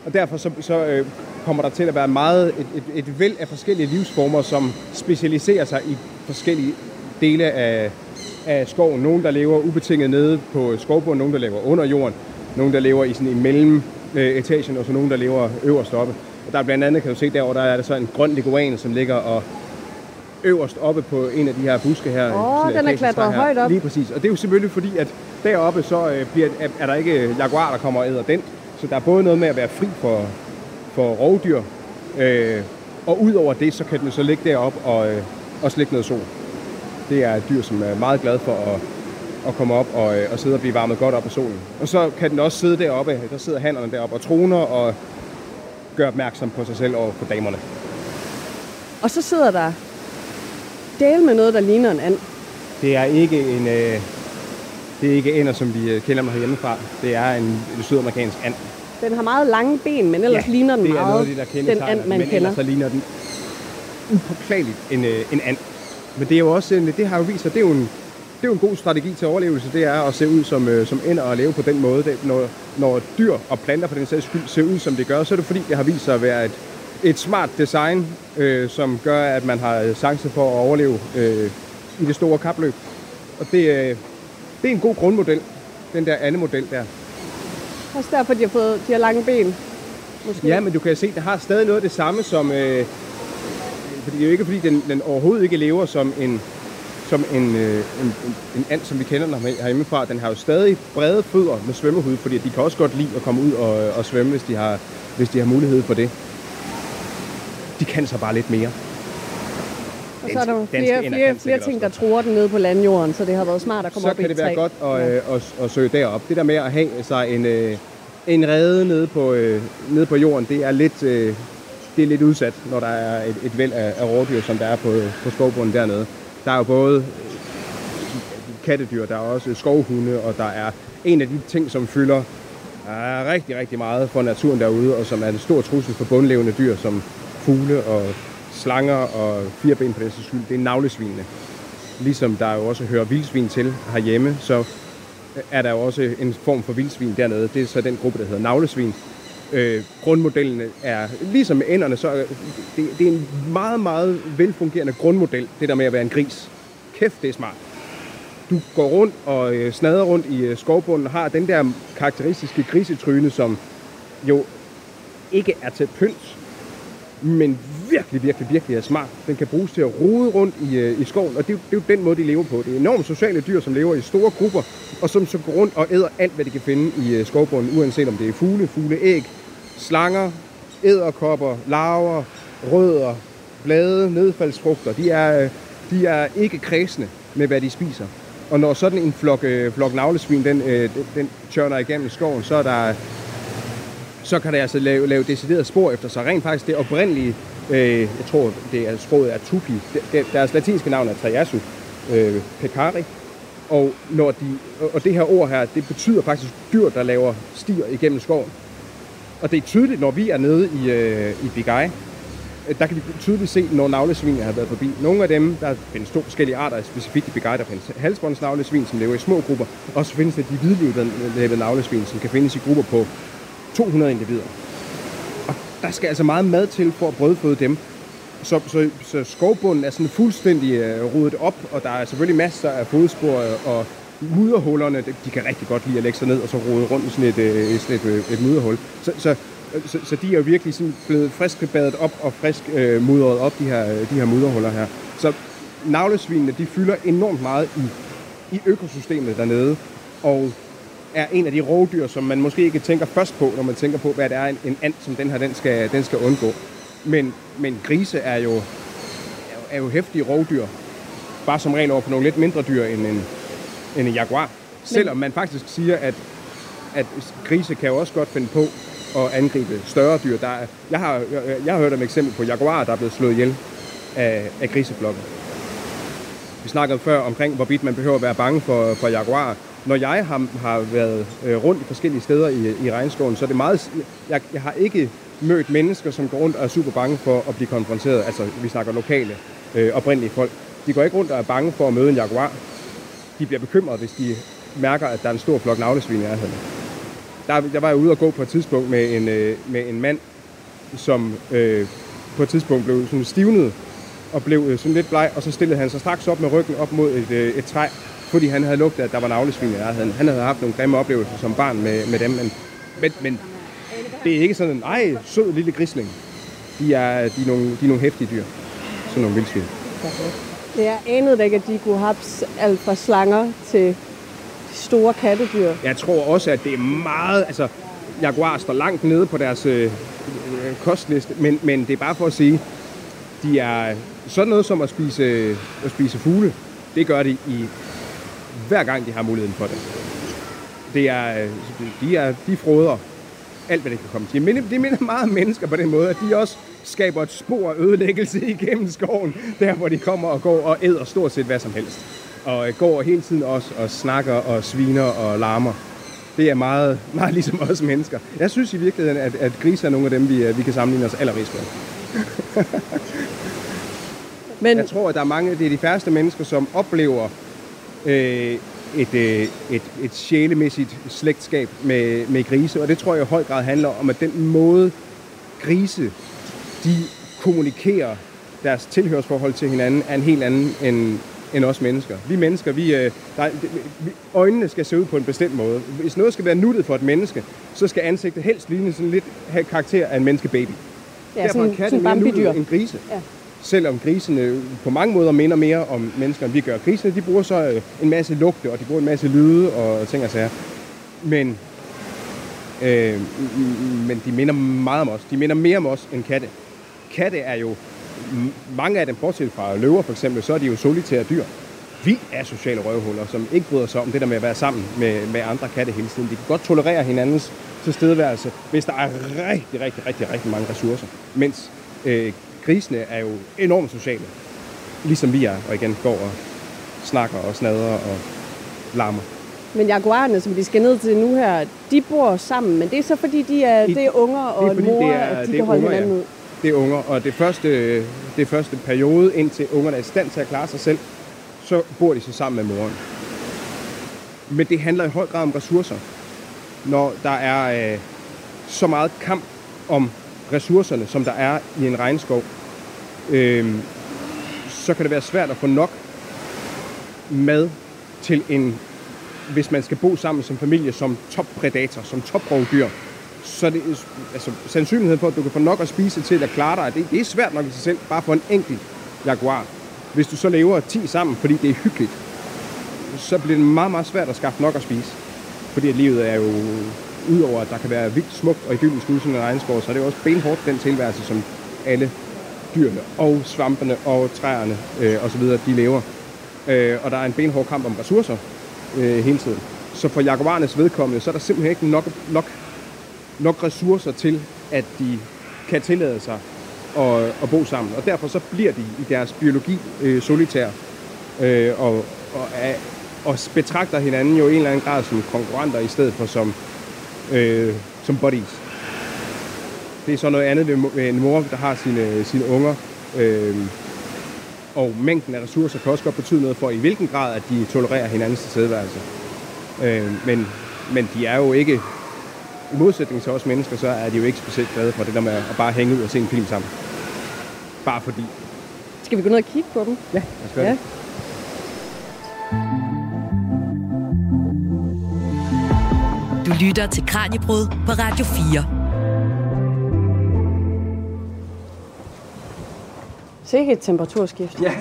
[SPEAKER 5] Og derfor så, så øh, kommer der til at være meget et, et, et væld af forskellige livsformer, som specialiserer sig i forskellige dele af, af skoven. Nogle, der lever ubetinget nede på skovbunden, nogle, der lever under jorden, nogle, der lever i sådan i mellem øh, etagen, og så nogle, der lever øverst oppe. Og der er blandt andet, kan du se derovre, der er der så en grøn leguan, som ligger og øverst oppe på en af de her buske her.
[SPEAKER 4] Åh,
[SPEAKER 5] en
[SPEAKER 4] den er klatret højt op.
[SPEAKER 5] Lige præcis. Og det er jo selvfølgelig fordi, at deroppe så øh, bliver, er, er der ikke jaguar, der kommer og æder den. Så der er både noget med at være fri for, for rovdyr, øh, og udover det, så kan den så ligge deroppe og, øh, og slikke noget sol. Det er et dyr, som er meget glad for at, at komme op og, øh, og sidde og blive varmet godt op af solen. Og så kan den også sidde deroppe, der sidder hannerne deroppe og troner og gør opmærksom på sig selv og på damerne.
[SPEAKER 4] Og så sidder der del med noget, der ligner en and.
[SPEAKER 5] Det er ikke en, øh, det er ikke ender, som vi øh, kender mig hjemmefra. Det er en, en sydamerikansk and.
[SPEAKER 4] Den har meget lange ben, men ellers ligner den
[SPEAKER 5] det er
[SPEAKER 4] meget
[SPEAKER 5] noget det, der
[SPEAKER 4] den and, man
[SPEAKER 5] men
[SPEAKER 4] kender.
[SPEAKER 5] ellers så ligner den upåklageligt en, øh, en and. Men det er jo også en, det har jo vist sig, det er jo en, det er jo en god strategi til overlevelse, det er at se ud som, øh, som ender og leve på den måde. Det, når, når dyr og planter for den sags skyld ser ud, som det gør, så er det fordi, det har vist sig at være et, et smart design, øh, som gør, at man har chance for at overleve øh, i det store kapløb. Og det, øh, det er en god grundmodel, den der anden model der.
[SPEAKER 4] Også derfor, de har fået de har lange ben. Måske.
[SPEAKER 5] Ja, men du kan se, det har stadig noget af det samme som... Øh, fordi det er jo ikke, fordi den, den overhovedet ikke lever som en, som en, øh, en, en, en and, som vi kender den herhjemmefra. Den har jo stadig brede fødder med svømmehud, fordi de kan også godt lide at komme ud og, og svømme, hvis de, har, hvis de har mulighed for det. De kan så bare lidt mere.
[SPEAKER 4] Og så er der flere, flere, flere ting, der tror den nede på landjorden, så det har været smart at komme
[SPEAKER 5] så
[SPEAKER 4] op i
[SPEAKER 5] kan
[SPEAKER 4] et
[SPEAKER 5] det være godt at, ja. at, at, at søge derop. Det der med at have sig en, øh, en rede nede på, øh, nede på jorden, det er lidt, øh, det er lidt udsat, når der er et, et væld af, af rådyr, som der er på, på skovbunden dernede. Der er jo både øh, kattedyr, der er også skovhunde, og der er en af de ting, som fylder er rigtig, rigtig meget for naturen derude, og som er en stor trussel for bundlevende dyr, som fugle og slanger og fireben på den skyld, det er navlesvinene. Ligesom der jo også hører vildsvin til herhjemme, så er der jo også en form for vildsvin dernede. Det er så den gruppe, der hedder navlesvin. Øh, grundmodellen er, ligesom med ænderne, så er det, det er en meget, meget velfungerende grundmodel, det der med at være en gris. Kæft, det er smart. Du går rundt og øh, snader rundt i øh, skovbunden og har den der karakteristiske grisetryne, som jo ikke er til pynt, men virkelig, virkelig, virkelig er smart. Den kan bruges til at rode rundt i, øh, i skoven, og det, det er jo den måde, de lever på. Det er enormt sociale dyr, som lever i store grupper, og som så går rundt og æder alt, hvad de kan finde i øh, skovbunden, uanset om det er fugle, fugleæg, slanger, æderkopper, larver, rødder, blade, nedfaldsfrugter. De er, øh, de er ikke kredsende med, hvad de spiser. Og når sådan en flok, øh, flok navlesvin, den, øh, den, den tørner igennem skoven, så er der så kan det altså lave, lave decideret spor efter sig. Rent faktisk det oprindelige, øh, jeg tror det er sproget er tupi, det, deres latinske navn er Triasu øh, pecari, og, når de, og det her ord her, det betyder faktisk dyr, der laver stier igennem skoven. Og det er tydeligt, når vi er nede i, øh, i Bigai, øh, der kan vi tydeligt se, når navlesvinene har været forbi. Nogle af dem, der findes to forskellige arter, specifikt i Bigai, der findes halsbåndsnavlesvin, som lever i små grupper, og så findes der de hvidlevede øh, navlesvin, som kan findes i grupper på 200 individer. Og der skal altså meget mad til for at brødføde dem. Så, så, så skovbunden er sådan fuldstændig øh, rodet op, og der er selvfølgelig masser af fodspor, øh, og mudderhullerne, de de kan rigtig godt lide at lægge sig ned og så rode rundt i sådan et, øh, sådan et, øh, et mudderhul. Så, så, øh, så, så de er jo virkelig sådan blevet frisk badet op og frisk øh, mudret op, de her, øh, de her mudderhuller her. Så navlesvinene, de fylder enormt meget i, i økosystemet dernede, og er en af de rovdyr, som man måske ikke tænker først på, når man tænker på, hvad det er, en, en and, som den her, den skal, den skal undgå. Men, men grise er jo, er jo, hæftige rovdyr. Bare som regel over for nogle lidt mindre dyr end en, end en jaguar. Selvom man faktisk siger, at, at grise kan jo også godt finde på at angribe større dyr. Der er, jeg, har, jeg, jeg har hørt om et eksempel på jaguarer, der er blevet slået ihjel af, af griseflokken. Vi snakkede før omkring, hvorvidt man behøver at være bange for, for jaguarer. Når jeg har, har været øh, rundt i forskellige steder i, i regnskoven, så er det meget... Jeg, jeg har ikke mødt mennesker, som går rundt og er super bange for at blive konfronteret. Altså, vi snakker lokale, øh, oprindelige folk. De går ikke rundt og er bange for at møde en jaguar. De bliver bekymrede, hvis de mærker, at der er en stor flok navlesvin i nærheden. Der, der var jeg ude og gå på et tidspunkt med en, øh, med en mand, som øh, på et tidspunkt blev sådan stivnet og blev øh, sådan lidt bleg, og så stillede han sig straks op med ryggen op mod et, øh, et træ, fordi han havde lugtet, at der var navlesvin i nærheden. Han havde haft nogle grimme oplevelser som barn med, med dem, men, men, men det er ikke sådan en, ej, sød lille grisling. De er, de er, nogle, de er nogle hæftige dyr. Sådan nogle vildsvin.
[SPEAKER 4] Jeg anede ikke, at de kunne have alt fra slanger til de store kattedyr.
[SPEAKER 5] Jeg tror også, at det er meget... Altså, jaguar står langt nede på deres øh, øh, kostliste, men, men det er bare for at sige, de er sådan noget som at spise, at spise fugle. Det gør de i hver gang, de har muligheden for det. Det er, øh, de, er, de froder alt, hvad det kan komme til. De minder, de minder meget om mennesker på den måde, at de også skaber et spor af ødelæggelse igennem skoven, der hvor de kommer og går og æder stort set hvad som helst. Og øh, går hele tiden også og snakker og sviner og larmer. Det er meget, meget ligesom os mennesker. Jeg synes i virkeligheden, at, at grise er nogle af dem, vi, øh, vi kan sammenligne os allermest med.
[SPEAKER 4] Men
[SPEAKER 5] Jeg tror, at der er mange, det er de færreste mennesker, som oplever øh, et, øh, et, et sjælemæssigt slægtskab med, med grise, og det tror jeg i høj grad handler om, at den måde grise, de kommunikerer deres tilhørsforhold til hinanden, er en helt anden end, end os mennesker. Vi mennesker, vi, øh, der, er- vi, øjnene skal se ud på en bestemt måde. Hvis noget skal være nuttet for et menneske, så skal ansigtet helst ligne sådan lidt have karakter af en menneskebaby.
[SPEAKER 4] ja,
[SPEAKER 5] Derfor
[SPEAKER 4] sådan,
[SPEAKER 5] er katte
[SPEAKER 4] sådan
[SPEAKER 5] mere nuttet end grise.
[SPEAKER 4] Ja.
[SPEAKER 5] Selvom grisene på mange måder minder mere om mennesker, end vi gør. Grisene, de bruger så øh, en masse lugte, og de bruger en masse lyde og ting og sager. Men, øh, men de minder meget om os. De minder mere om os end katte. Katte er jo mange af dem, bortset fra løver for eksempel, så er de jo solitære dyr. Vi er sociale røvhuller, som ikke bryder sig om det der med at være sammen med, med andre katte hele tiden. De kan godt tolerere hinandens tilstedeværelse, hvis der er rigtig, rigtig, rigtig, rigtig mange ressourcer. Mens øh, grisene er jo enormt sociale, ligesom vi er, og igen går og snakker og snader og larmer.
[SPEAKER 4] Men jaguarerne, som vi skal ned til nu her, de bor sammen, men det er så fordi, de er,
[SPEAKER 5] Det-
[SPEAKER 4] er unger og
[SPEAKER 5] det er fordi,
[SPEAKER 4] mor,
[SPEAKER 5] det er-
[SPEAKER 4] at de
[SPEAKER 5] det er
[SPEAKER 4] kan holde
[SPEAKER 5] unger,
[SPEAKER 4] hinanden
[SPEAKER 5] ja.
[SPEAKER 4] ud.
[SPEAKER 5] Det er unger, og det første, det første periode, indtil ungerne er i stand til at klare sig selv, så bor de så sammen med moren. Men det handler i høj grad om ressourcer. Når der er øh, så meget kamp om ressourcerne, som der er i en regnskov, øh, så kan det være svært at få nok mad til en, hvis man skal bo sammen som familie, som toppredator, som toprovdyr, så er det, altså, sandsynligheden for, at du kan få nok at spise til at klare dig, det, det er svært nok i sig selv, bare for en enkelt jaguar. Hvis du så lever 10 sammen, fordi det er hyggeligt, så bliver det meget, meget svært at skaffe nok at spise. Fordi at livet er jo, udover at der kan være vildt smukt og idyllisk ude i sådan en regnskov, så er det jo også benhårdt den tilværelse, som alle dyrene og svampene og træerne øh, osv., de lever. Øh, og der er en benhård kamp om ressourcer øh, hele tiden. Så for jaguarernes vedkommende, så er der simpelthen ikke nok, nok, nok ressourcer til, at de kan tillade sig at, at bo sammen. Og derfor så bliver de i deres biologi øh, solitære øh, og, og, og betragter hinanden jo i en eller anden grad som konkurrenter i stedet for som, øh, som buddies. Det er så noget andet ved en mor, der har sine, sine unger. Øh, og mængden af ressourcer kan også godt betyde noget for, i hvilken grad at de tolererer hinandens tilstedeværelse. Øh, men, men de er jo ikke, i modsætning til os mennesker, så er de jo ikke specielt glade for det der med at bare hænge ud og se en film sammen. Bare fordi.
[SPEAKER 4] Skal vi gå ned og kigge på dem?
[SPEAKER 5] Ja, lad os gøre
[SPEAKER 4] Ja.
[SPEAKER 5] det.
[SPEAKER 2] Du lytter til Kranjebrud på Radio 4.
[SPEAKER 4] Sikke et temperaturskift.
[SPEAKER 5] Ja.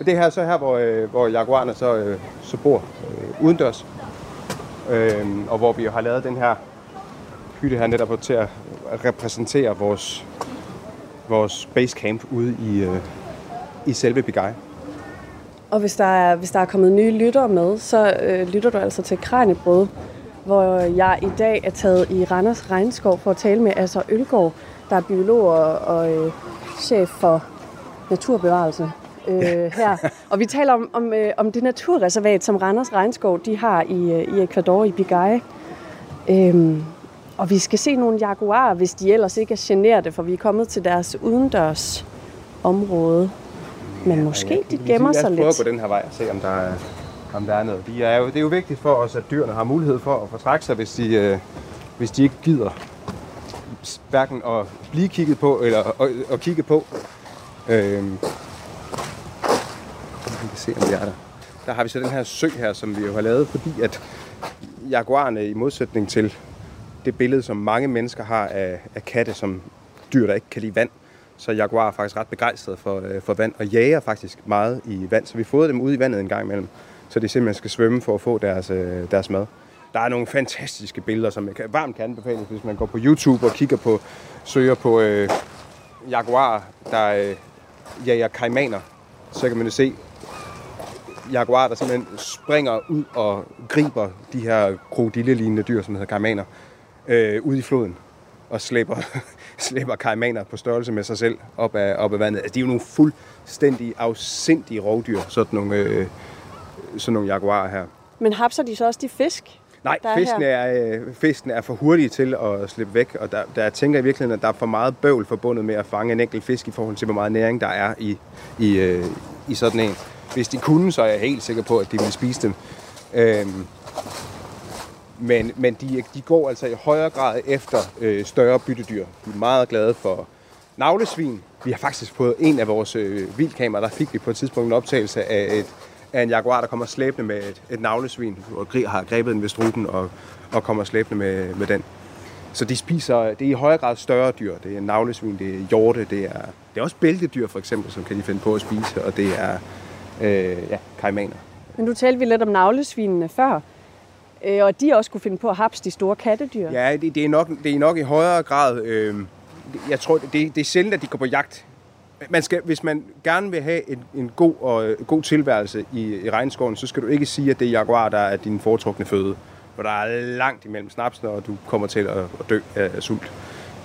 [SPEAKER 5] Og Det her er så her, hvor, øh, hvor jaguarerne så, øh, så bor øh, udendørs. Øh, og hvor vi jo har lavet den her hytte her netop til at repræsentere vores, vores basecamp ude i, øh, i selve Bigai.
[SPEAKER 4] Og hvis der, er, hvis der er kommet nye lyttere med, så øh, lytter du altså til Kranjebrød, hvor jeg i dag er taget i Randers Regnskov for at tale med Asser Ølgaard, der er biolog og, øh, chef for naturbevarelse øh, her. Og vi taler om, om, øh, om det naturreservat, som Randers Regnskov de har i, i Ecuador, i Bigai. Øhm, og vi skal se nogle jaguarer, hvis de ellers ikke er generede, for vi er kommet til deres udendørs område. Men måske de gemmer sig
[SPEAKER 5] Lad os prøve
[SPEAKER 4] lidt.
[SPEAKER 5] at gå den her vej og se, om der er, om der er noget. De er jo, det er jo vigtigt for os, at dyrene har mulighed for at fortrække sig, hvis de, øh, hvis de ikke gider hverken at blive kigget på eller at, at kigge på. Øh, vi kan se, om vi er der. Der har vi så den her sø her, som vi jo har lavet, fordi at jaguarerne i modsætning til det billede, som mange mennesker har af, af katte som dyr, der ikke kan lide vand, så jaguar er faktisk ret begejstret for, øh, for vand, og jager faktisk meget i vand. Så vi fodrer dem ud i vandet en gang imellem, så de simpelthen skal svømme for at få deres, øh, deres mad. Der er nogle fantastiske billeder, som jeg kan, varmt kan anbefales, hvis man går på YouTube og kigger på, søger på øh, jaguar, der øh, jager kaimaner. Så kan man jo se jaguar, der simpelthen springer ud og griber de her krokodillelignende dyr, som hedder kaimaner, øh, ud i floden og slæber, slæber kaimaner på størrelse med sig selv op af, op af vandet. Altså, de er jo nogle fuldstændig afsindige rovdyr, sådan nogle, øh, sådan nogle jaguarer her.
[SPEAKER 4] Men hapser de så også de fisk?
[SPEAKER 5] Nej,
[SPEAKER 4] der er
[SPEAKER 5] fiskene
[SPEAKER 4] her?
[SPEAKER 5] er, øh, fiskene er for hurtige til at slippe væk, og der, der jeg tænker i virkeligheden, at der er for meget bøvl forbundet med at fange en enkelt fisk i forhold til, hvor meget næring der er i, i, øh, i sådan en. Hvis de kunne, så er jeg helt sikker på, at de ville spise dem. Øhm, men men de, de går altså i højere grad efter øh, større byttedyr. De er meget glade for navlesvin. Vi har faktisk på en af vores øh, vildkameraer, der fik vi på et tidspunkt en optagelse af, et, af en jaguar, der kommer slæbende med et, et navlesvin, og har grebet den ved struben og, og kommer slæbende med, med den. Så de spiser, det er i højere grad større dyr. Det er navlesvin, det er hjorte, det er, det er også bæltedyr for eksempel, som kan de finde på at spise, og det er øh, ja, kaimaner.
[SPEAKER 4] Men nu talte vi lidt om navlesvinene før, øh, og de også kunne finde på at hapse de store kattedyr.
[SPEAKER 5] Ja, det, det, er, nok, det er nok i højere grad... Øh, jeg tror, det, det er sjældent, at de går på jagt man skal, hvis man gerne vil have en, en god, og, øh, god tilværelse i, i regnskoven, så skal du ikke sige, at det er jaguar, der er din foretrukne føde. For der er langt imellem snapsen, og du kommer til at, at dø af sult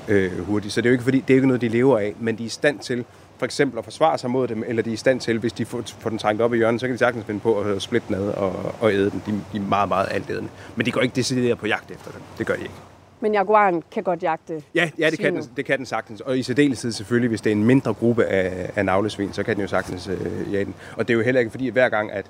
[SPEAKER 5] øh, hurtigt. Så det er jo ikke, fordi, det er ikke noget, de lever af, men de er i stand til for eksempel at forsvare sig mod dem, eller de er i stand til, hvis de får, får den trængt op i hjørnet, så kan de sagtens finde på at splitte den ad og, og æde den. De, de er meget, meget altædende. Men de går ikke decideret på jagt efter dem. Det gør de ikke.
[SPEAKER 4] Men jaguaren kan godt jagte
[SPEAKER 5] Ja, ja det, kan den, det kan den sagtens. Og i særdeleshed selvfølgelig, hvis det er en mindre gruppe af, af navlesvin, så kan den jo sagtens øh, jage den. Og det er jo heller ikke fordi, at hver gang, at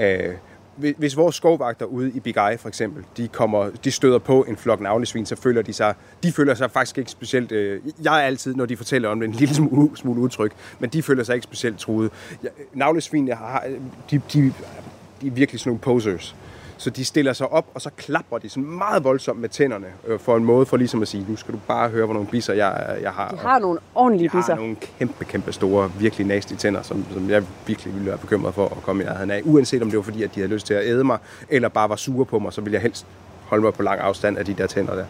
[SPEAKER 5] øh, hvis- vores skovvagter ude i Big Eye for eksempel, de, kommer, de støder på en flok navlesvin, så føler de sig, de føler sig faktisk ikke specielt, øh, jeg er altid, når de fortæller om det, en lille smule, smule udtryk, men de føler sig ikke specielt truet. Ja, navlesvin, har, de, de, de er virkelig sådan nogle posers. Så de stiller sig op, og så klapper de sådan meget voldsomt med tænderne, øh, for en måde for ligesom at sige, nu skal du bare høre, hvor nogle bisser jeg, jeg har.
[SPEAKER 4] De har nogle ordentlige
[SPEAKER 5] Jeg
[SPEAKER 4] bisser.
[SPEAKER 5] har nogle kæmpe, kæmpe store, virkelig nasty tænder, som, som jeg virkelig ville være bekymret for at komme i nærheden af. Uanset om det var fordi, at de havde lyst til at æde mig, eller bare var sure på mig, så ville jeg helst holde mig på lang afstand af de der tænder der.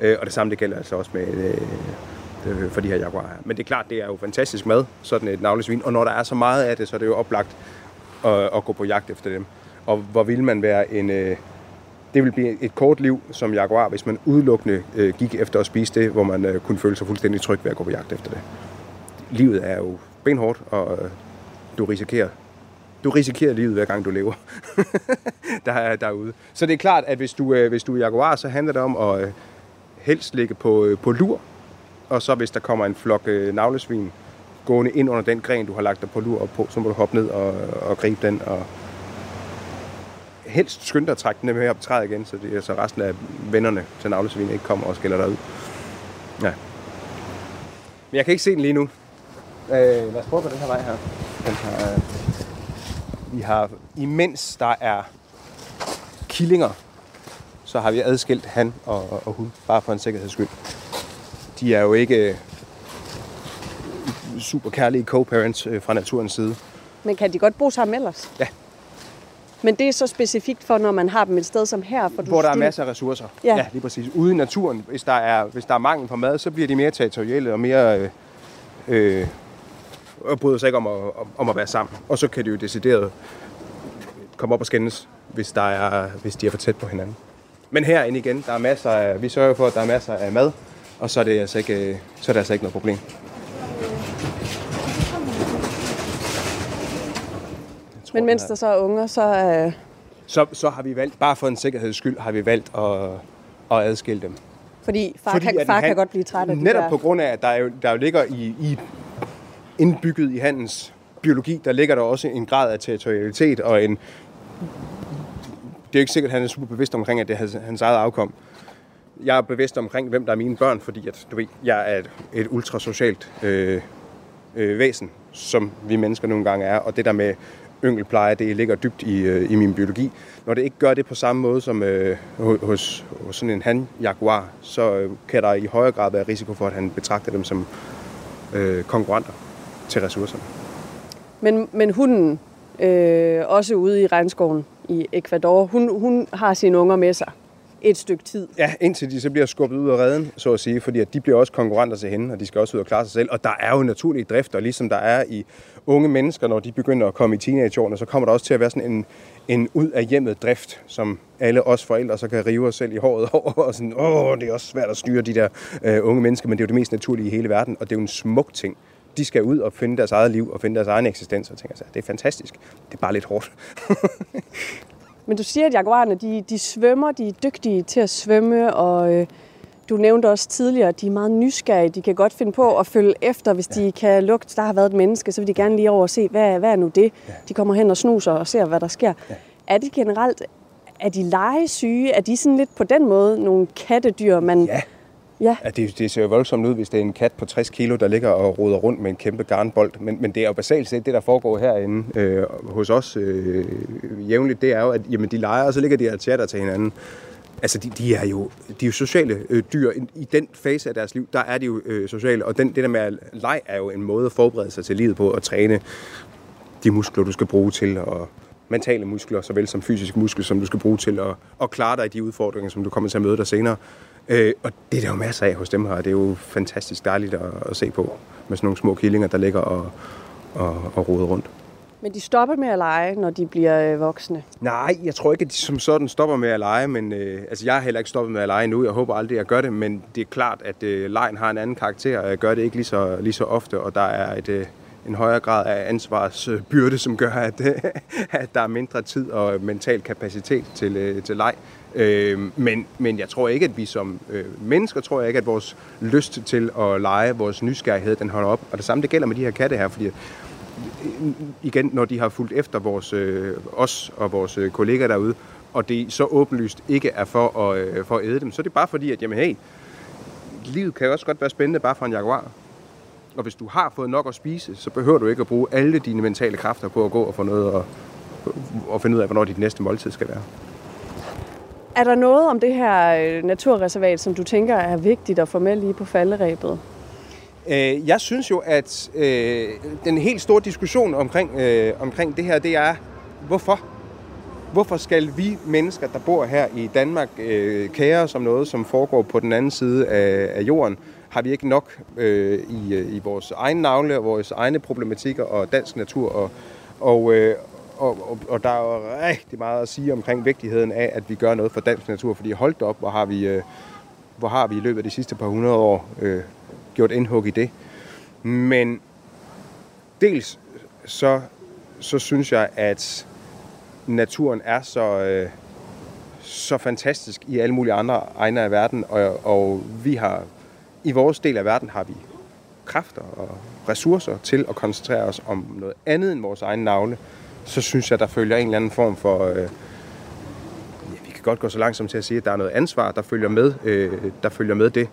[SPEAKER 5] Øh, og det samme det gælder altså også med, øh, øh, for de her jaguarer her. Men det er klart, det er jo fantastisk mad, sådan et navlesvin. Og når der er så meget af det, så er det jo oplagt at, at gå på jagt efter dem. Og hvor vil man være en... Øh, det vil blive et kort liv som jaguar, hvis man udelukkende øh, gik efter at spise det, hvor man øh, kunne føle sig fuldstændig tryg ved at gå på jagt efter det. Livet er jo benhårdt, og øh, du risikerer du risikerer livet hver gang du lever der er derude. Så det er klart, at hvis du, øh, hvis du er jaguar, så handler det om at øh, helst ligge på, øh, på lur, og så hvis der kommer en flok øh, navlesvin gående ind under den gren, du har lagt dig på lur op på, så må du hoppe ned og, og gribe den og, helst skynde dig at trække den med op i træet igen, så, det, så resten af vennerne til navlesvin ikke kommer og skælder dig ud. Ja. Men jeg kan ikke se den lige nu. Øh, lad os prøve på den her vej her. Den her øh, vi har, imens der er killinger, så har vi adskilt han og, og hun, bare for en sikkerheds skyld. De er jo ikke øh, super kærlige co-parents øh, fra naturens side.
[SPEAKER 4] Men kan de godt bo sammen ellers?
[SPEAKER 5] Ja.
[SPEAKER 4] Men det er så specifikt for, når man har dem et sted som her. For du
[SPEAKER 5] Hvor der er
[SPEAKER 4] du-
[SPEAKER 5] masser af ressourcer.
[SPEAKER 4] Ja.
[SPEAKER 5] ja lige præcis. Ude i naturen, hvis der, er, hvis der er mangel på mad, så bliver de mere territorielle og mere... Øh, øh, og bryder sig ikke om at, om, om at være sammen. Og så kan de jo decideret komme op og skændes, hvis, der er, hvis de er for tæt på hinanden. Men herinde igen, der er masser af, vi sørger for, at der er masser af mad, og så er det altså ikke, øh, så er det altså ikke noget problem. Jeg tror,
[SPEAKER 4] Men mens
[SPEAKER 5] det er-
[SPEAKER 4] der så er unger, så øh,
[SPEAKER 5] så, så har vi valgt, bare for en sikkerheds skyld, har vi valgt at, at adskille dem.
[SPEAKER 4] fordi far, Fordi, kan, far
[SPEAKER 5] han-
[SPEAKER 4] kan godt blive træt af de
[SPEAKER 5] Netop
[SPEAKER 4] der...
[SPEAKER 5] på grund af, at der jo, der jo ligger i, i indbygget i hans biologi, der ligger der også en grad af territorialitet og en... Det er jo ikke sikkert, at han er super bevidst omkring, at det er hans eget afkom. Jeg er bevidst omkring, hvem der er mine børn, fordi at, du ved, jeg er et, et ultrasocialt øh, øh, væsen, som vi mennesker nogle gange er. Og det der med yngelpleje, det ligger dybt i, øh, i min biologi. Når det ikke gør det på samme måde som øh, hos, hos sådan en han-jaguar, så øh, kan der i højere grad være risiko for, at han betragter dem som øh, konkurrenter til ressourcerne.
[SPEAKER 4] Men, men hunden, øh, også ude i regnskoven i Ecuador, hun, hun har sine unger med sig et stykke tid.
[SPEAKER 5] Ja, indtil de så bliver skubbet ud af redden, så at sige, fordi at de bliver også konkurrenter til hende, og de skal også ud og klare sig selv. Og der er jo naturlige drifter, ligesom der er i unge mennesker, når de begynder at komme i teenageårene, så kommer der også til at være sådan en, en ud af hjemmet drift, som alle os forældre så kan rive os selv i håret over, og sådan, åh, det er også svært at styre de der øh, unge mennesker, men det er jo det mest naturlige i hele verden, og det er jo en smuk ting. De skal ud og finde deres eget liv og finde deres egen eksistens, og tænker sig, det er fantastisk. Det er bare lidt hårdt.
[SPEAKER 4] Men du siger, at jaguarerne, de, de svømmer, de er dygtige til at svømme, og øh, du nævnte også tidligere, at de er meget nysgerrige. De kan godt finde på at følge efter, hvis ja. de kan lugte, der har været et menneske, så vil de gerne lige over og se, hvad, hvad er nu det? Ja. De kommer hen og snuser og ser, hvad der sker. Ja. Er de generelt, er de legesyge? Er de sådan lidt på den måde nogle kattedyr, man...
[SPEAKER 5] Ja.
[SPEAKER 4] Ja,
[SPEAKER 5] At det, det ser jo voldsomt ud, hvis det er en kat på 60 kilo, der ligger og roder rundt med en kæmpe garnbold. Men, men det er jo basalt set det, der foregår herinde øh, hos os øh, jævnligt. Det er jo, at jamen, de leger, og så ligger de og chatter til hinanden. Altså, de, de, er jo, de er jo sociale øh, dyr. I den fase af deres liv, der er de jo øh, sociale. Og den, det der med at lege er jo en måde at forberede sig til livet på, og træne de muskler, du skal bruge til at mentale muskler, såvel som fysiske muskler, som du skal bruge til at, at klare dig i de udfordringer, som du kommer til at møde dig senere. Øh, og det er der jo masser af hos dem her. Det er jo fantastisk dejligt at, at se på med sådan nogle små killinger, der ligger og, og, og roder rundt.
[SPEAKER 4] Men de stopper med at lege, når de bliver øh, voksne?
[SPEAKER 5] Nej, jeg tror ikke, at de som sådan stopper med at lege, men øh, altså, jeg har heller ikke stoppet med at lege nu. Jeg håber aldrig, at jeg gør det, men det er klart, at øh, lejen har en anden karakter, og jeg gør det ikke lige så, lige så ofte, og der er et, øh, en højere grad af ansvarsbyrde, som gør, at, at der er mindre tid og mental kapacitet til, øh, til leg. Øh, men, men jeg tror ikke, at vi som øh, mennesker, tror jeg ikke, at vores lyst til at lege, vores nysgerrighed, den holder op. Og det samme, det gælder med de her katte her, fordi øh, igen, når de har fulgt efter vores, øh, os og vores øh, kollegaer derude, og det så åbenlyst ikke er for at, øh, for at æde dem, så er det bare fordi, at jamen, hey, livet kan jo også godt være spændende bare for en jaguar. Og hvis du har fået nok at spise, så behøver du ikke at bruge alle dine mentale kræfter på at gå og få noget og, og finde ud af, hvornår dit næste måltid skal være.
[SPEAKER 4] Er der noget om det her øh, naturreservat, som du tænker er vigtigt at få med lige på falderæbet?
[SPEAKER 5] Øh, jeg synes jo, at øh, den helt store diskussion omkring, øh, omkring det her, det er, hvorfor? Hvorfor skal vi mennesker, der bor her i Danmark, øh, kære os om noget, som foregår på den anden side af, af jorden? Har vi ikke nok øh, i, øh, i vores egne navle og vores egne problematikker og dansk natur? Og, og, øh, og, og, og der er jo rigtig meget at sige omkring vigtigheden af, at vi gør noget for dansk natur, fordi holdt op, hvor har vi, øh, hvor har vi i løbet af de sidste par hundrede år øh, gjort indhug i det. Men dels så, så synes jeg, at naturen er så, øh, så fantastisk i alle mulige andre egne af verden, og, og vi har i vores del af verden har vi kræfter og ressourcer til at koncentrere os om noget andet end vores egen navle, så synes jeg, der følger en eller anden form for... Øh, ja, vi kan godt gå så langsomt til at sige, at der er noget ansvar, der følger med, øh, der følger med det.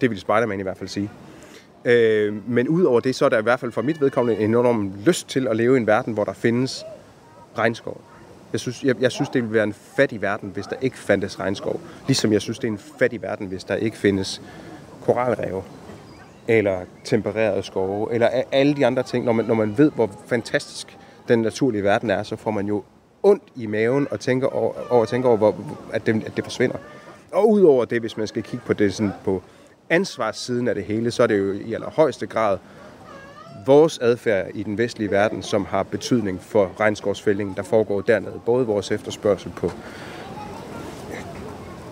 [SPEAKER 5] Det vil Spider-Man i hvert fald sige. Øh, men udover det, så er der i hvert fald for mit vedkommende en enorm lyst til at leve i en verden, hvor der findes regnskov. Jeg synes, jeg, jeg synes, det ville være en fattig verden, hvis der ikke fandtes regnskov. Ligesom jeg synes, det er en fattig verden, hvis der ikke findes koralrev, eller tempererede skove, eller alle de andre ting. Når man, når man ved, hvor fantastisk den naturlige verden er, så får man jo ondt i maven og tænker over, over, tænker over hvor, at, det, at det forsvinder. Og udover det, hvis man skal kigge på det sådan på ansvarssiden af det hele, så er det jo i allerhøjeste grad vores adfærd i den vestlige verden, som har betydning for regnskovsfældningen, der foregår dernede. Både vores efterspørgsel på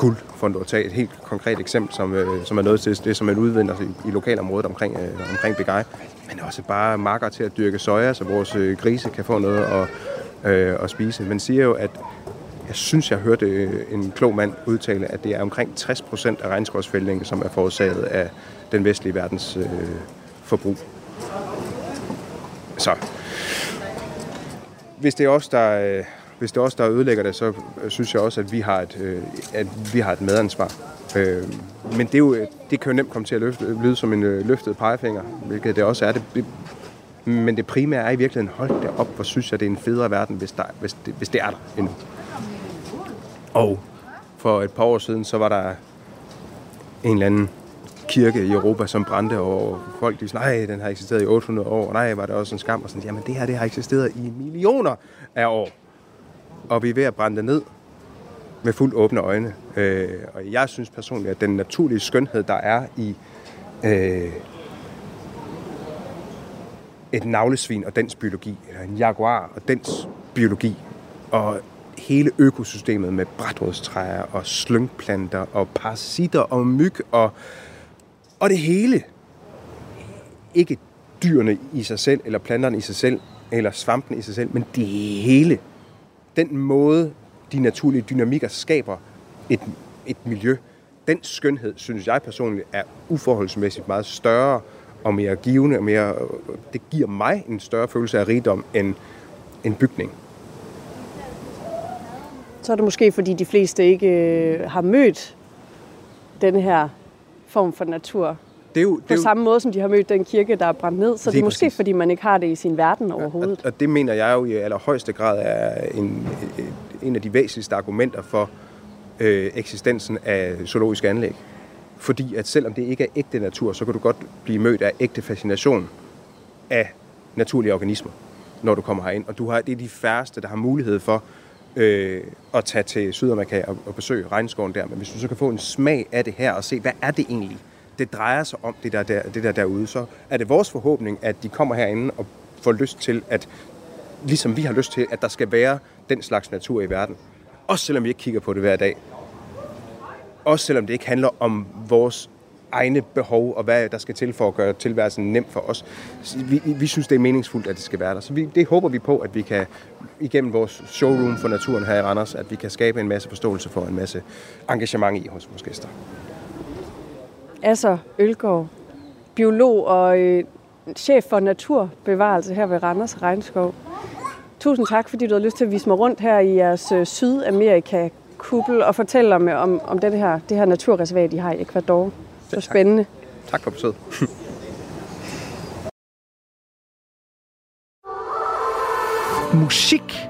[SPEAKER 5] guld, for at tage et helt konkret eksempel, som, øh, som er noget til det, som man udvinder i, i lokalområdet omkring, øh, omkring Begej. Men også bare marker til at dyrke soja, så vores øh, grise kan få noget at, øh, at spise. Man siger jo, at jeg synes, jeg hørte øh, en klog mand udtale, at det er omkring 60 procent af regnskovsfældningen, som er forårsaget af den vestlige verdens øh, forbrug. Så hvis det er os, der, øh, hvis det er os, der ødelægger det, så øh, synes jeg også, at vi har et, øh, at vi har et medansvar. Øh, men det, er jo, øh, det kan jo nemt komme til at løfte, lyde som en øh, løftet pegefinger, hvilket det også er. Det, det, men det primære er i virkeligheden, hold det op, hvor synes jeg, det er en federe verden, hvis, der, hvis, det, hvis det er der endnu. Og for et par år siden, så var der en eller anden kirke i Europa, som brændte, og folk de sagde, nej, den har eksisteret i 800 år, og nej, var det også en skam, og sådan, jamen det her, det har eksisteret i millioner af år og vi er ved at brænde det ned med fuldt åbne øjne. Øh, og jeg synes personligt, at den naturlige skønhed, der er i øh, et navlesvin og dens biologi, eller en jaguar og dens biologi, og hele økosystemet med brætrådstræer og slyngplanter og parasitter og myg og, og det hele. Ikke dyrene i sig selv, eller planterne i sig selv, eller svampen i sig selv, men det hele den måde, de naturlige dynamikker skaber et, et miljø, den skønhed, synes jeg personligt, er uforholdsmæssigt meget større og mere givende, og mere, det giver mig en større følelse af rigdom end en bygning.
[SPEAKER 4] Så er det måske, fordi de fleste ikke øh, har mødt den her form for natur det er jo, det på er jo, samme måde, som de har mødt den kirke, der er brændt ned. Så det er måske, præcis. fordi man ikke har det i sin verden overhovedet.
[SPEAKER 5] Og, og det mener jeg jo i allerhøjeste grad er en, en af de væsentligste argumenter for øh, eksistensen af zoologiske anlæg. Fordi at selvom det ikke er ægte natur, så kan du godt blive mødt af ægte fascination af naturlige organismer. når du kommer herind. Og du har, det er de færreste, der har mulighed for øh, at tage til Sydamerika og, og besøge regnskoven der. Men hvis du så kan få en smag af det her og se, hvad er det egentlig, det drejer sig om, det der, der, det der derude, så er det vores forhåbning, at de kommer herinde og får lyst til, at ligesom vi har lyst til, at der skal være den slags natur i verden. Også selvom vi ikke kigger på det hver dag. Også selvom det ikke handler om vores egne behov, og hvad der skal til for at gøre tilværelsen nem for os. Vi, vi synes, det er meningsfuldt, at det skal være der. Så vi, det håber vi på, at vi kan, igennem vores showroom for naturen her i Randers, at vi kan skabe en masse forståelse for en masse engagement i hos vores gæster.
[SPEAKER 3] Asser Ølgaard, biolog og øh, chef for naturbevarelse her ved Randers Regnskov. Tusind tak, fordi du har lyst til at vise mig rundt her i jeres øh, Sydamerika-kuppel og fortælle om, om, om det, her, det her naturreservat, I har i Ecuador. Så spændende.
[SPEAKER 5] Tak for besøget.
[SPEAKER 6] Musik